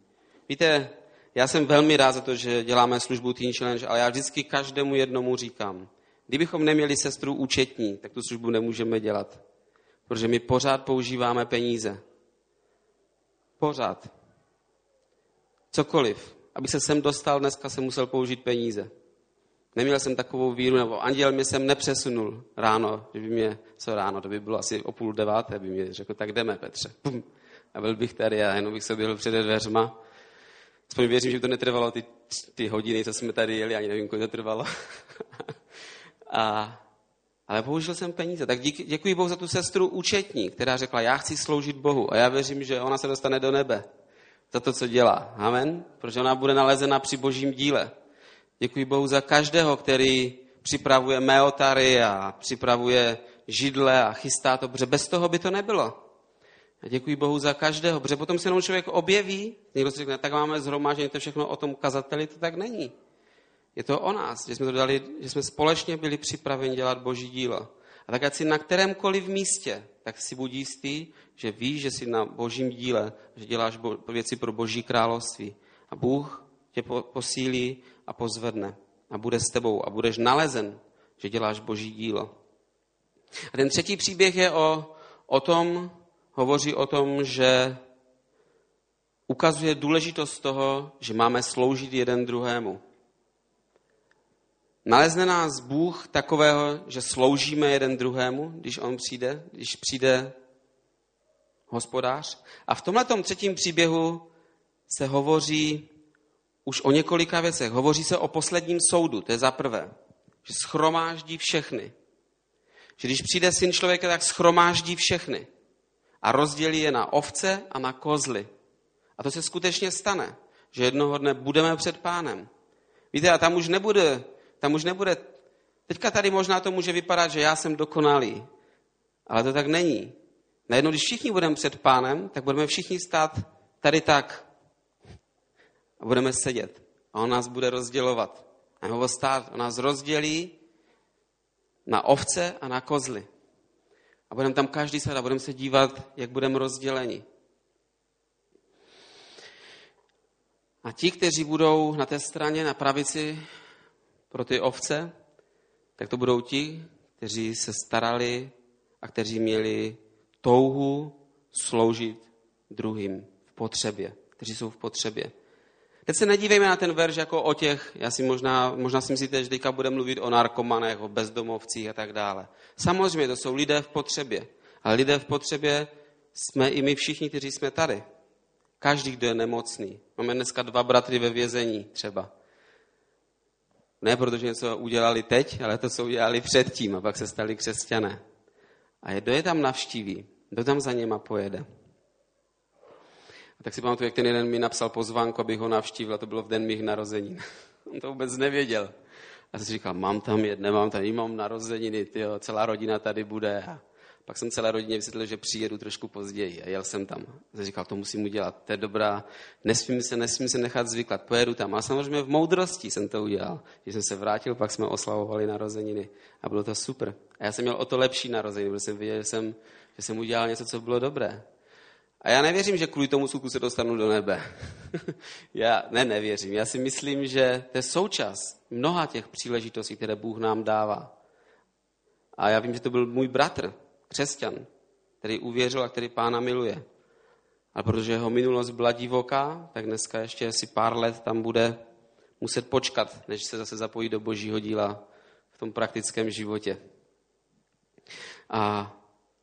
Víte, já jsem velmi rád za to, že děláme službu Teen Challenge, ale já vždycky každému jednomu říkám, kdybychom neměli sestru účetní, tak tu službu nemůžeme dělat. Protože my pořád používáme peníze. Pořád. Cokoliv. Aby se sem dostal, dneska jsem musel použít peníze. Neměl jsem takovou víru, nebo anděl mě sem nepřesunul ráno, že by mě, co ráno, to by bylo asi o půl deváté, by mě řekl, tak jdeme, Petře. Pum. A byl bych tady a jenom bych se byl před dveřma Aspoň věřím, že to netrvalo ty, ty hodiny, co jsme tady jeli, ani nevím, kolik to trvalo. a, ale použil jsem peníze. Tak díky, děkuji Bohu za tu sestru účetní, která řekla, já chci sloužit Bohu. A já věřím, že ona se dostane do nebe za to, co dělá. Amen. Protože ona bude nalezena při božím díle. Děkuji Bohu za každého, který připravuje meotary a připravuje židle a chystá to, protože bez toho by to nebylo. A děkuji Bohu za každého, protože potom se jenom člověk objeví, někdo si řekne, tak máme zhromáždění, to všechno o tom kazateli, to tak není. Je to o nás, že jsme, to dali, že jsme společně byli připraveni dělat Boží dílo. A tak ať si na kterémkoliv místě, tak si buď jistý, že víš, že jsi na Božím díle, že děláš věci pro Boží království. A Bůh tě posílí a pozvedne. A bude s tebou a budeš nalezen, že děláš Boží dílo. A ten třetí příběh je o, o tom, hovoří o tom, že ukazuje důležitost toho, že máme sloužit jeden druhému. Nalezne nás Bůh takového, že sloužíme jeden druhému, když on přijde, když přijde hospodář. A v tomhle třetím příběhu se hovoří už o několika věcech. Hovoří se o posledním soudu, to je za prvé. Že schromáždí všechny. Že když přijde syn člověka, tak schromáždí všechny a rozdělí je na ovce a na kozly. A to se skutečně stane, že jednoho dne budeme před pánem. Víte, a tam už nebude, tam už nebude Teďka tady možná to může vypadat, že já jsem dokonalý, ale to tak není. Najednou, když všichni budeme před pánem, tak budeme všichni stát tady tak. A budeme sedět. A on nás bude rozdělovat. A nebo stát, on nás rozdělí na ovce a na kozly. A budeme tam každý sedět a budeme se dívat, jak budeme rozděleni. A ti, kteří budou na té straně, na pravici pro ty ovce, tak to budou ti, kteří se starali a kteří měli touhu sloužit druhým v potřebě, kteří jsou v potřebě. Teď se nedívejme na ten verš jako o těch, já si možná, možná si myslíte, že teďka bude mluvit o narkomanech, o bezdomovcích a tak dále. Samozřejmě to jsou lidé v potřebě, ale lidé v potřebě jsme i my všichni, kteří jsme tady. Každý, kdo je nemocný. Máme dneska dva bratry ve vězení třeba. Ne protože něco udělali teď, ale to, co udělali předtím a pak se stali křesťané. A kdo je tam navštíví? Kdo tam za něma pojede? A tak si pamatuju, jak ten jeden mi napsal pozvánku, abych ho navštívil, a to bylo v den mých narozenin. On to vůbec nevěděl. A jsem si říkal, mám tam jet, nemám tam, mám narozeniny, tyjo, celá rodina tady bude. A pak jsem celé rodině vysvětlil, že přijedu trošku později a jel jsem tam. A jsem říkal, to musím udělat, to je dobrá, nesmím se, nesmím se nechat zvyklat, pojedu tam. A samozřejmě v moudrosti jsem to udělal. Když jsem se vrátil, pak jsme oslavovali narozeniny a bylo to super. A já jsem měl o to lepší narozeniny, protože jsem viděl, že jsem, že jsem udělal něco, co bylo dobré. A já nevěřím, že kvůli tomu suku se dostanu do nebe. já ne, nevěřím. Já si myslím, že to je součas mnoha těch příležitostí, které Bůh nám dává. A já vím, že to byl můj bratr, křesťan, který uvěřil a který pána miluje. A protože jeho minulost byla divoká, tak dneska ještě asi pár let tam bude muset počkat, než se zase zapojí do božího díla v tom praktickém životě. A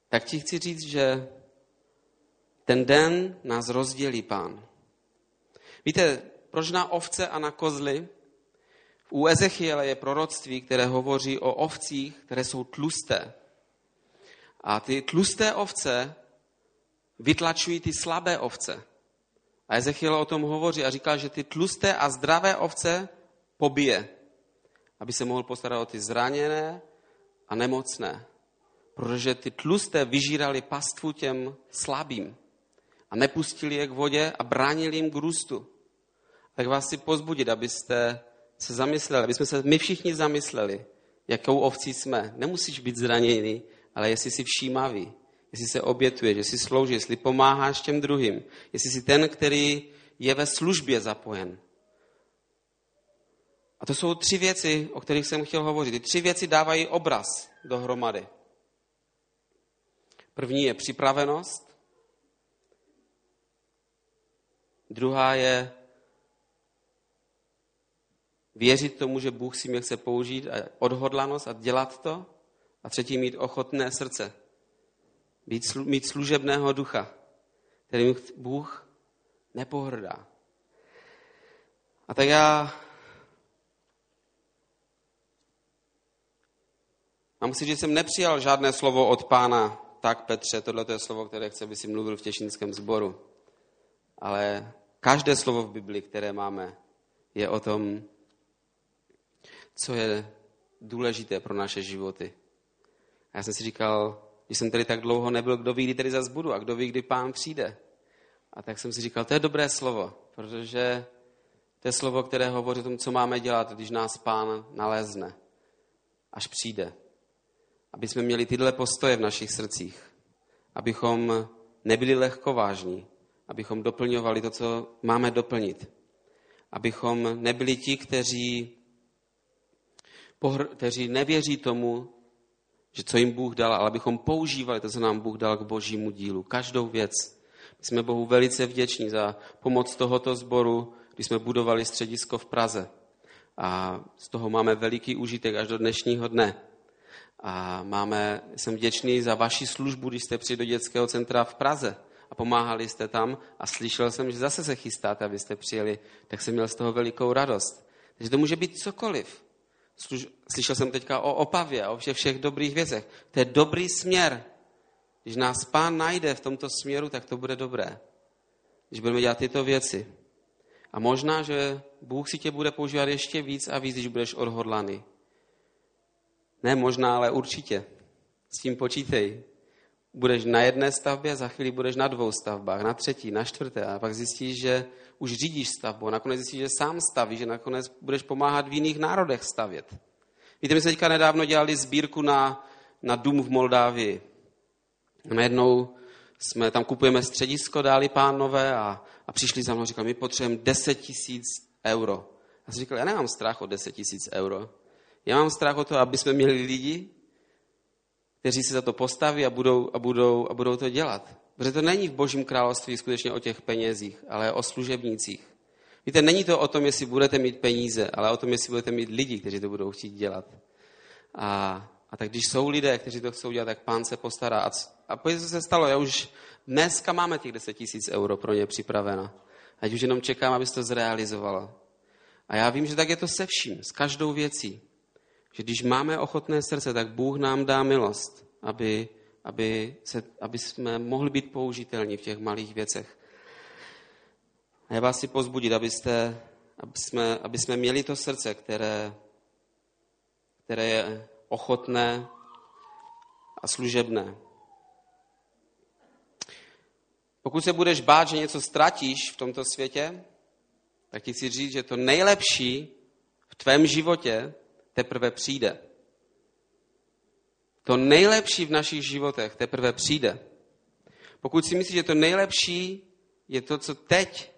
tak ti chci říct, že ten den nás rozdělí pán. Víte, proč na ovce a na kozly? U Ezechiele je proroctví, které hovoří o ovcích, které jsou tlusté. A ty tlusté ovce vytlačují ty slabé ovce. A Ezechiel o tom hovoří a říká, že ty tlusté a zdravé ovce pobije, aby se mohl postarat o ty zraněné a nemocné. Protože ty tlusté vyžírali pastvu těm slabým a nepustili je k vodě a bránili jim k růstu. Tak vás chci pozbudit, abyste se zamysleli, aby jsme se my všichni zamysleli, jakou ovcí jsme. Nemusíš být zraněný, ale jestli jsi všímavý, jestli se obětuješ, jestli sloužíš, jestli pomáháš těm druhým, jestli jsi ten, který je ve službě zapojen. A to jsou tři věci, o kterých jsem chtěl hovořit. Ty tři věci dávají obraz dohromady. První je připravenost, druhá je věřit tomu, že Bůh si mě chce použít a odhodlanost a dělat to. A třetí mít ochotné srdce. Být, mít služebného ducha, kterým Bůh nepohrdá. A tak já mám si, že jsem nepřijal žádné slovo od pána, tak Petře, tohle je slovo, které chce, aby si mluvil v těšinském sboru. Ale každé slovo v Biblii, které máme, je o tom, co je důležité pro naše životy. A já jsem si říkal, když jsem tady tak dlouho nebyl, kdo ví, kdy tady zase budu a kdo ví, kdy pán přijde. A tak jsem si říkal, to je dobré slovo, protože to je slovo, které hovoří o tom, co máme dělat, když nás pán nalezne, až přijde. Aby jsme měli tyhle postoje v našich srdcích. Abychom nebyli lehkovážní. Abychom doplňovali to, co máme doplnit. Abychom nebyli ti, kteří, kteří nevěří tomu, že co jim Bůh dal, ale abychom používali to, co nám Bůh dal k božímu dílu. Každou věc. My jsme Bohu velice vděční za pomoc tohoto sboru, když jsme budovali středisko v Praze. A z toho máme veliký užitek až do dnešního dne. A máme, jsem vděčný za vaši službu, když jste přijeli do dětského centra v Praze pomáhali jste tam a slyšel jsem, že zase se chystáte, abyste přijeli, tak jsem měl z toho velikou radost. Takže to může být cokoliv. Slyšel jsem teďka o Opavě, o všech, všech dobrých věcech. To je dobrý směr. Když nás pán najde v tomto směru, tak to bude dobré. Když budeme dělat tyto věci. A možná, že Bůh si tě bude používat ještě víc a víc, když budeš odhodlaný. Ne možná, ale určitě. S tím počítej. Budeš na jedné stavbě, za chvíli budeš na dvou stavbách, na třetí, na čtvrté a pak zjistíš, že už řídíš stavbu a nakonec zjistíš, že sám stavíš, že nakonec budeš pomáhat v jiných národech stavět. Víte, my jsme teďka nedávno dělali sbírku na, na dům v Moldávii. Najednou jsme tam kupujeme středisko, dali pánové a, a přišli za mnou a říkali, my potřebujeme 10 tisíc euro. Já jsem říkal, já nemám strach o 10 tisíc euro. Já mám strach o to, aby jsme měli lidi, kteří se za to postaví a budou, a budou, a budou to dělat. Protože to není v božím království skutečně o těch penězích, ale o služebnících. Víte, není to o tom, jestli budete mít peníze, ale o tom, jestli budete mít lidi, kteří to budou chtít dělat. A, a tak když jsou lidé, kteří to chcou dělat, tak pán se postará. A, a pojďte, co se stalo. Já už dneska máme těch 10 tisíc euro pro ně připravena. Ať už jenom čekám, aby se to zrealizovalo. A já vím, že tak je to se vším, s každou věcí. Že když máme ochotné srdce, tak Bůh nám dá milost, aby, aby, se, aby jsme mohli být použitelní v těch malých věcech. A já vás chci pozbudit, abyste, aby, jsme, aby jsme měli to srdce, které, které je ochotné a služebné. Pokud se budeš bát, že něco ztratíš v tomto světě, tak ti chci říct, že to nejlepší v tvém životě teprve přijde. To nejlepší v našich životech teprve přijde. Pokud si myslíš, že to nejlepší je to, co teď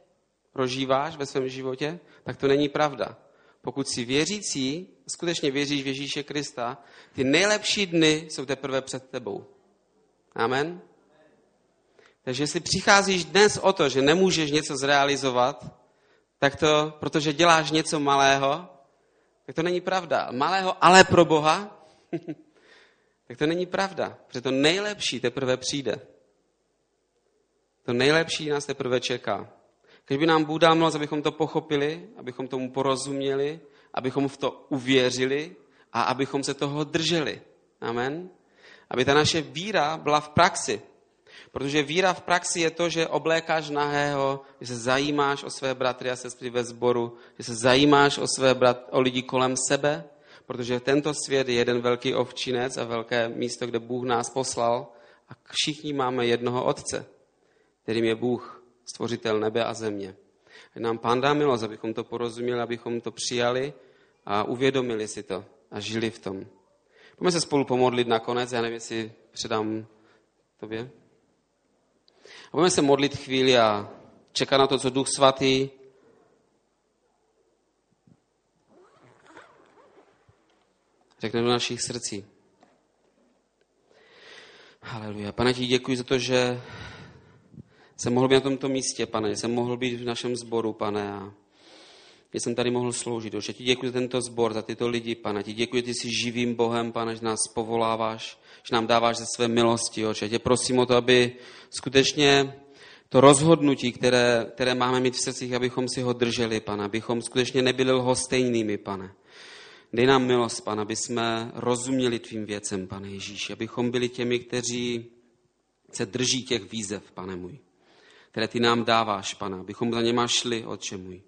prožíváš ve svém životě, tak to není pravda. Pokud si věřící, skutečně věříš v Ježíše Krista, ty nejlepší dny jsou teprve před tebou. Amen? Takže jestli přicházíš dnes o to, že nemůžeš něco zrealizovat, tak to, protože děláš něco malého, tak to není pravda. Malého, ale pro Boha, tak to není pravda. Protože to nejlepší teprve přijde. To nejlepší nás teprve čeká. Když by nám Bůh moc, abychom to pochopili, abychom tomu porozuměli, abychom v to uvěřili a abychom se toho drželi. Amen. Aby ta naše víra byla v praxi. Protože víra v praxi je to, že oblékáš nahého, že se zajímáš o své bratry a sestry ve sboru, že se zajímáš o své brat, o lidi kolem sebe, protože tento svět je jeden velký ovčinec a velké místo, kde Bůh nás poslal a všichni máme jednoho Otce, kterým je Bůh, stvořitel nebe a země. A nám Pán dá milost, abychom to porozuměli, abychom to přijali a uvědomili si to a žili v tom. Pojďme se spolu pomodlit nakonec, já nevím, jestli předám tobě. Budeme se modlit chvíli a čekat na to, co Duch Svatý řekne do našich srdcí. Haleluja. Pane, ti děkuji za to, že jsem mohl být na tomto místě, pane, jsem mohl být v našem sboru, pane, a že jsem tady mohl sloužit. Oče, ti děkuji za tento sbor, za tyto lidi, pane. Ti děkuji, ty jsi živým Bohem, pane, že nás povoláváš, že nám dáváš ze své milosti, oče. Tě prosím o to, aby skutečně to rozhodnutí, které, které máme mít v srdcích, abychom si ho drželi, pane, abychom skutečně nebyli lhostejnými, pane. Dej nám milost, pane, aby jsme rozuměli tvým věcem, pane Ježíši, abychom byli těmi, kteří se drží těch výzev, pane můj, které ty nám dáváš, pane, abychom za něma šli, Otče můj.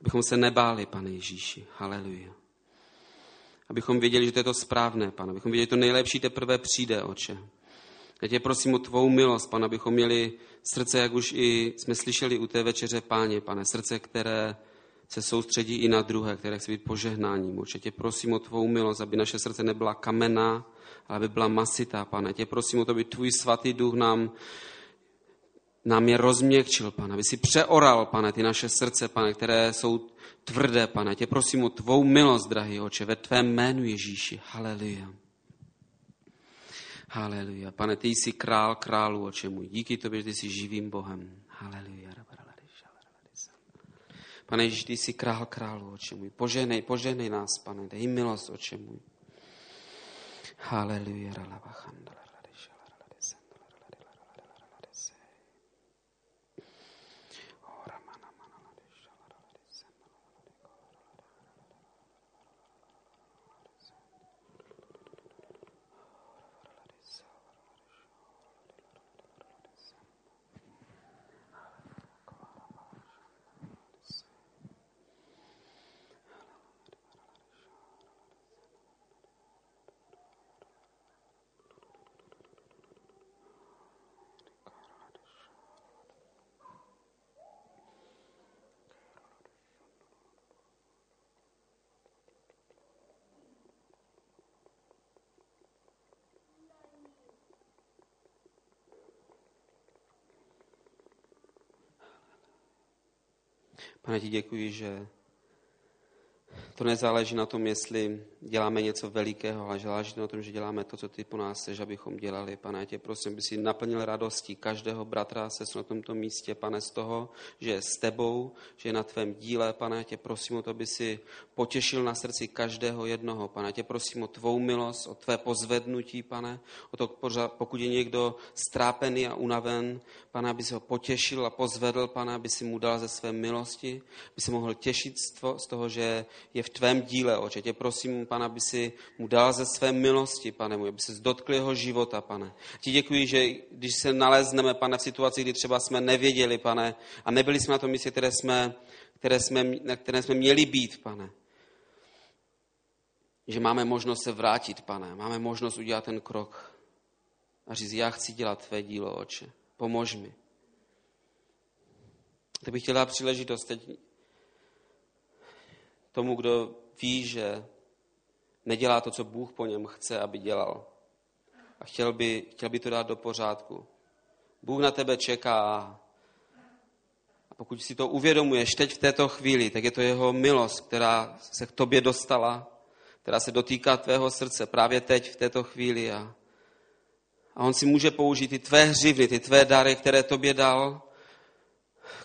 Abychom se nebáli, pane Ježíši. Haleluja. Abychom věděli, že to je to správné, pane. Abychom věděli, že to nejlepší teprve přijde, oče. Já tě prosím o tvou milost, pane, abychom měli srdce, jak už i jsme slyšeli u té večeře, páně, pane. Srdce, které se soustředí i na druhé, které chce být požehnáním. Určitě prosím o tvou milost, aby naše srdce nebyla kamená, ale aby byla masitá, pane. Tě prosím o to, aby tvůj svatý duch nám nám je rozměkčil, pane, aby si přeoral, pane, ty naše srdce, pane, které jsou tvrdé, pane. Tě prosím o tvou milost, drahý oče, ve tvém jménu Ježíši. Haleluja. Haleluja. Pane, ty jsi král králu, oče můj. Díky tobě, že ty jsi živým Bohem. Haleluja. Pane Ježíš, ty jsi král králu, oče můj. Poženej, poženej nás, pane. Dej milost, oče můj. Haleluja. Pane, ti děkuji, že to nezáleží na tom, jestli děláme něco velikého, ale záleží to na tom, že děláme to, co ty po nás chceš, abychom dělali. Pane, já tě prosím, aby si naplnil radostí každého bratra sestru na tomto místě, pane, z toho, že je s tebou, že je na tvém díle. Pane, já tě prosím o to, aby si potěšil na srdci každého jednoho. Pane, já tě prosím o tvou milost, o tvé pozvednutí, pane, o to, pokud je někdo strápený a unaven, pane, aby si ho potěšil a pozvedl, pane, aby si mu dal ze své milosti, aby si mohl těšit z toho, že je v tvém díle, oče. Tě prosím, pane, aby si mu dal ze své milosti, pane můj, aby se dotkl jeho života, pane. Ti děkuji, že když se nalezneme, pane, v situaci, kdy třeba jsme nevěděli, pane, a nebyli jsme na tom místě, které jsme, které jsme, na které jsme měli být, pane, že máme možnost se vrátit, pane, máme možnost udělat ten krok a říct, já chci dělat tvé dílo, oče, pomož mi. To bych chtěl dát příležitost teď tomu, kdo ví, že nedělá to, co Bůh po něm chce, aby dělal. A chtěl by, chtěl by to dát do pořádku. Bůh na tebe čeká a pokud si to uvědomuješ teď v této chvíli, tak je to jeho milost, která se k tobě dostala, která se dotýká tvého srdce právě teď v této chvíli. A, a on si může použít ty tvé hřivny, ty tvé dary, které tobě dal,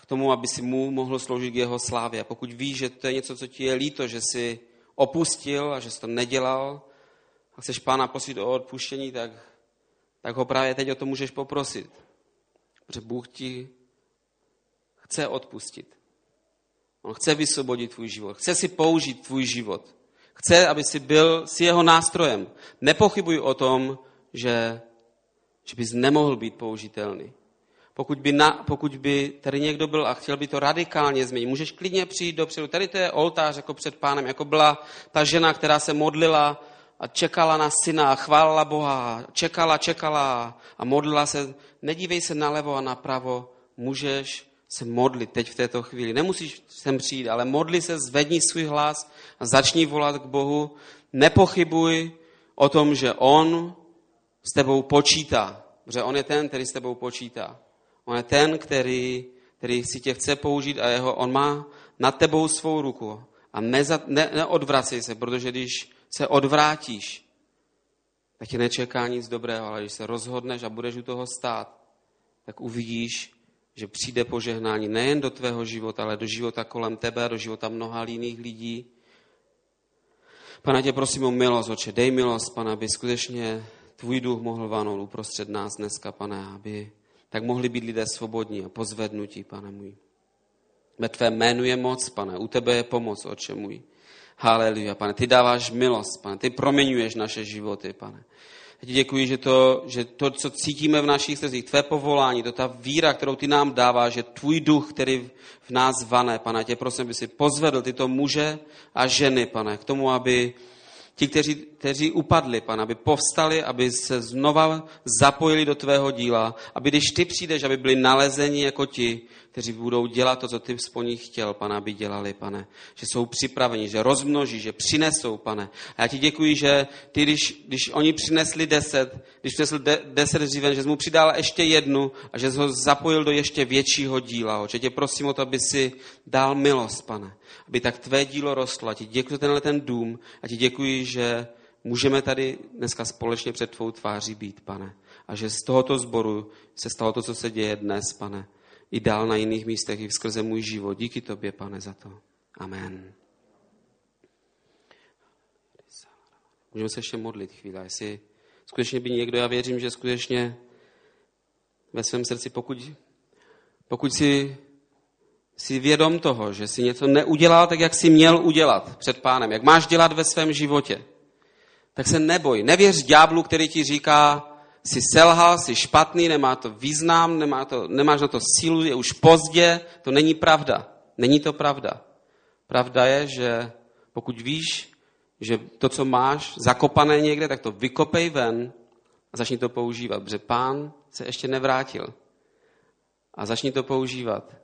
k tomu, aby si mu mohl sloužit k jeho slávě. A pokud víš, že to je něco, co ti je líto, že jsi opustil a že jsi to nedělal a chceš pána prosit o odpuštění, tak, tak ho právě teď o to můžeš poprosit. Protože Bůh ti chce odpustit. On chce vysvobodit tvůj život. Chce si použít tvůj život. Chce, aby si byl s jeho nástrojem. Nepochybuj o tom, že, že bys nemohl být použitelný. Pokud by, na, pokud by tady někdo byl a chtěl by to radikálně změnit, můžeš klidně přijít dopředu. Tady to je oltář jako před pánem, jako byla ta žena, která se modlila a čekala na syna a chválila Boha, čekala, čekala a modlila se. Nedívej se nalevo a napravo, můžeš se modlit teď v této chvíli. Nemusíš sem přijít, ale modli se, zvedni svůj hlas a začni volat k Bohu. Nepochybuj o tom, že On s tebou počítá, protože On je ten, který s tebou počítá. On je ten, který, který si tě chce použít a jeho, on má nad tebou svou ruku. A neza, ne, neodvracej se, protože když se odvrátíš, tak tě nečeká nic dobrého, ale když se rozhodneš a budeš u toho stát, tak uvidíš, že přijde požehnání nejen do tvého života, ale do života kolem tebe, do života mnoha jiných lidí. Pane, tě prosím o milost, oče, dej milost, pane, aby skutečně tvůj duch mohl vanout uprostřed nás dneska, pane, aby tak mohli být lidé svobodní a pozvednutí, pane můj. Ve tvé jménu je moc, pane, u tebe je pomoc, oče můj. Haleluja, pane, ty dáváš milost, pane, ty proměňuješ naše životy, pane. Já ti děkuji, že to, že to, co cítíme v našich srdcích, tvé povolání, to ta víra, kterou ty nám dává, že tvůj duch, který v nás vane, pane, tě prosím, aby si pozvedl tyto muže a ženy, pane, k tomu, aby ti, kteří, kteří upadli, pan, aby povstali, aby se znova zapojili do tvého díla, aby když ty přijdeš, aby byli nalezeni jako ti, kteří budou dělat to, co ty po nich chtěl, pane, aby dělali, pane. Že jsou připraveni, že rozmnoží, že přinesou, pane. A já ti děkuji, že ty, když, když oni přinesli deset, když přinesl de, deset dříven, že jsi mu přidal ještě jednu a že jsi ho zapojil do ještě většího díla. Oče, tě prosím o to, aby si dal milost, pane. Aby tak tvé dílo rostlo. A ti děkuji za tenhle ten dům. A ti děkuji, že můžeme tady dneska společně před tvou tváří být, pane. A že z tohoto sboru se stalo to, co se děje dnes, pane i dál na jiných místech, i skrze můj život. Díky tobě, pane, za to. Amen. Můžeme se ještě modlit chvíli. Jestli skutečně by někdo, já věřím, že skutečně ve svém srdci, pokud, pokud si, si vědom toho, že si něco neudělal tak, jak si měl udělat před pánem, jak máš dělat ve svém životě, tak se neboj. Nevěř ďáblu, který ti říká, jsi selhal, jsi špatný, nemá to význam, nemá to, nemáš na to sílu, je už pozdě, to není pravda. Není to pravda. Pravda je, že pokud víš, že to, co máš zakopané někde, tak to vykopej ven a začni to používat, protože pán se ještě nevrátil. A začni to používat.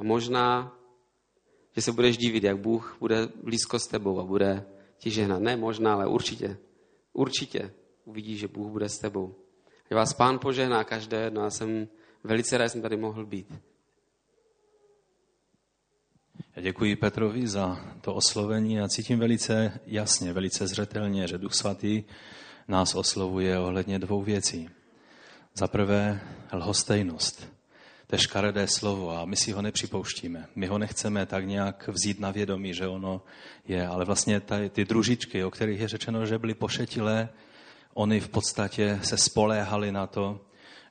A možná, že se budeš divit, jak Bůh bude blízko s tebou a bude ti žehnat. Ne možná, ale určitě. Určitě uvidíš, že Bůh bude s tebou. Že vás pán požehná každé jedno. Já jsem velice rád, že jsem tady mohl být. Já děkuji Petrovi za to oslovení a cítím velice jasně, velice zřetelně, že Duch Svatý nás oslovuje ohledně dvou věcí. Za prvé lhostejnost. To je škaredé slovo a my si ho nepřipouštíme. My ho nechceme tak nějak vzít na vědomí, že ono je, ale vlastně ty, ty družičky, o kterých je řečeno, že byly pošetilé, oni v podstatě se spoléhali na to,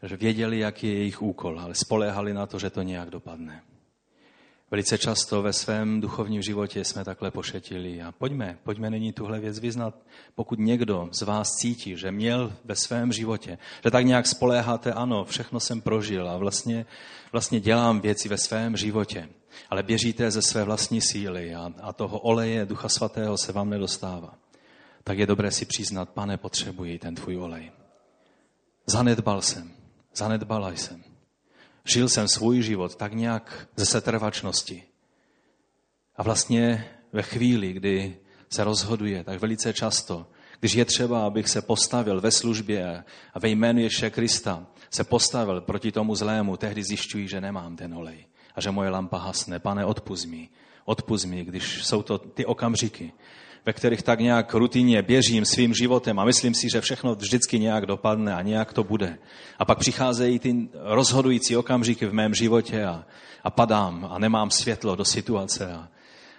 že věděli, jaký je jejich úkol, ale spoléhali na to, že to nějak dopadne. Velice často ve svém duchovním životě jsme takhle pošetili. A pojďme, pojďme nyní tuhle věc vyznat. Pokud někdo z vás cítí, že měl ve svém životě, že tak nějak spoléháte, ano, všechno jsem prožil a vlastně, vlastně dělám věci ve svém životě, ale běžíte ze své vlastní síly a, a toho oleje Ducha Svatého se vám nedostává, tak je dobré si přiznat, pane, potřebuji ten tvůj olej. Zanedbal jsem, zanedbala jsem. Žil jsem svůj život tak nějak ze setrvačnosti. A vlastně ve chvíli, kdy se rozhoduje, tak velice často, když je třeba, abych se postavil ve službě a ve jménu Ježíše Krista se postavil proti tomu zlému, tehdy zjišťuji, že nemám ten olej a že moje lampa hasne. Pane, odpust mi, odpust mi, když jsou to ty okamžiky, ve kterých tak nějak rutině běžím svým životem a myslím si, že všechno vždycky nějak dopadne a nějak to bude. A pak přicházejí ty rozhodující okamžiky v mém životě a, a padám a nemám světlo do situace a,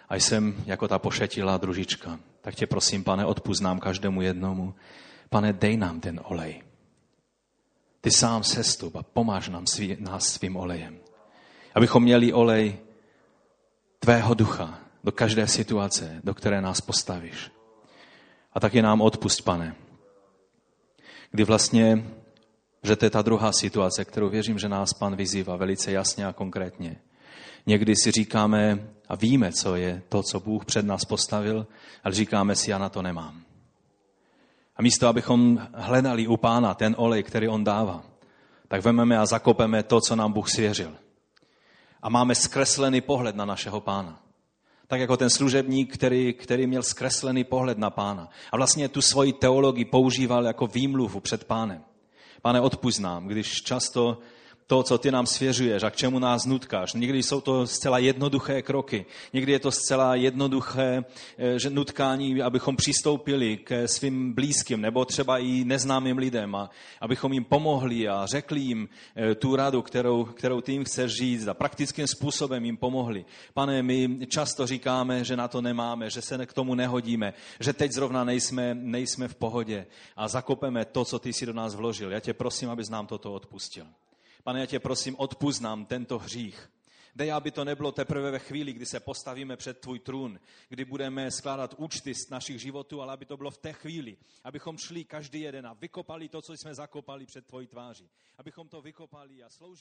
a jsem jako ta pošetilá družička. Tak tě prosím, pane, odpuznám každému jednomu. Pane, dej nám ten olej. Ty sám sestup a pomáž nám svý, nás svým olejem. Abychom měli olej tvého ducha, do každé situace, do které nás postavíš. A taky nám odpust, pane. Kdy vlastně, že to je ta druhá situace, kterou věřím, že nás pan vyzývá velice jasně a konkrétně. Někdy si říkáme a víme, co je to, co Bůh před nás postavil, ale říkáme si, já na to nemám. A místo, abychom hledali u pána ten olej, který on dává, tak vememe a zakopeme to, co nám Bůh svěřil. A máme zkreslený pohled na našeho pána tak jako ten služebník, který, který měl zkreslený pohled na pána. A vlastně tu svoji teologii používal jako výmluvu před pánem. Pane, odpust nám, když často to, co ty nám svěřuješ a k čemu nás nutkáš. Někdy jsou to zcela jednoduché kroky, někdy je to zcela jednoduché eh, že nutkání, abychom přistoupili ke svým blízkým nebo třeba i neznámým lidem a abychom jim pomohli a řekli jim eh, tu radu, kterou, kterou ty jim chceš říct a praktickým způsobem jim pomohli. Pane, my často říkáme, že na to nemáme, že se k tomu nehodíme, že teď zrovna nejsme, nejsme v pohodě a zakopeme to, co ty si do nás vložil. Já tě prosím, abys nám toto odpustil. Pane, já tě prosím, odpust nám tento hřích. Dej, aby to nebylo teprve ve chvíli, kdy se postavíme před tvůj trůn, kdy budeme skládat účty z našich životů, ale aby to bylo v té chvíli, abychom šli každý jeden a vykopali to, co jsme zakopali před tvojí tváří. Abychom to vykopali a sloužili.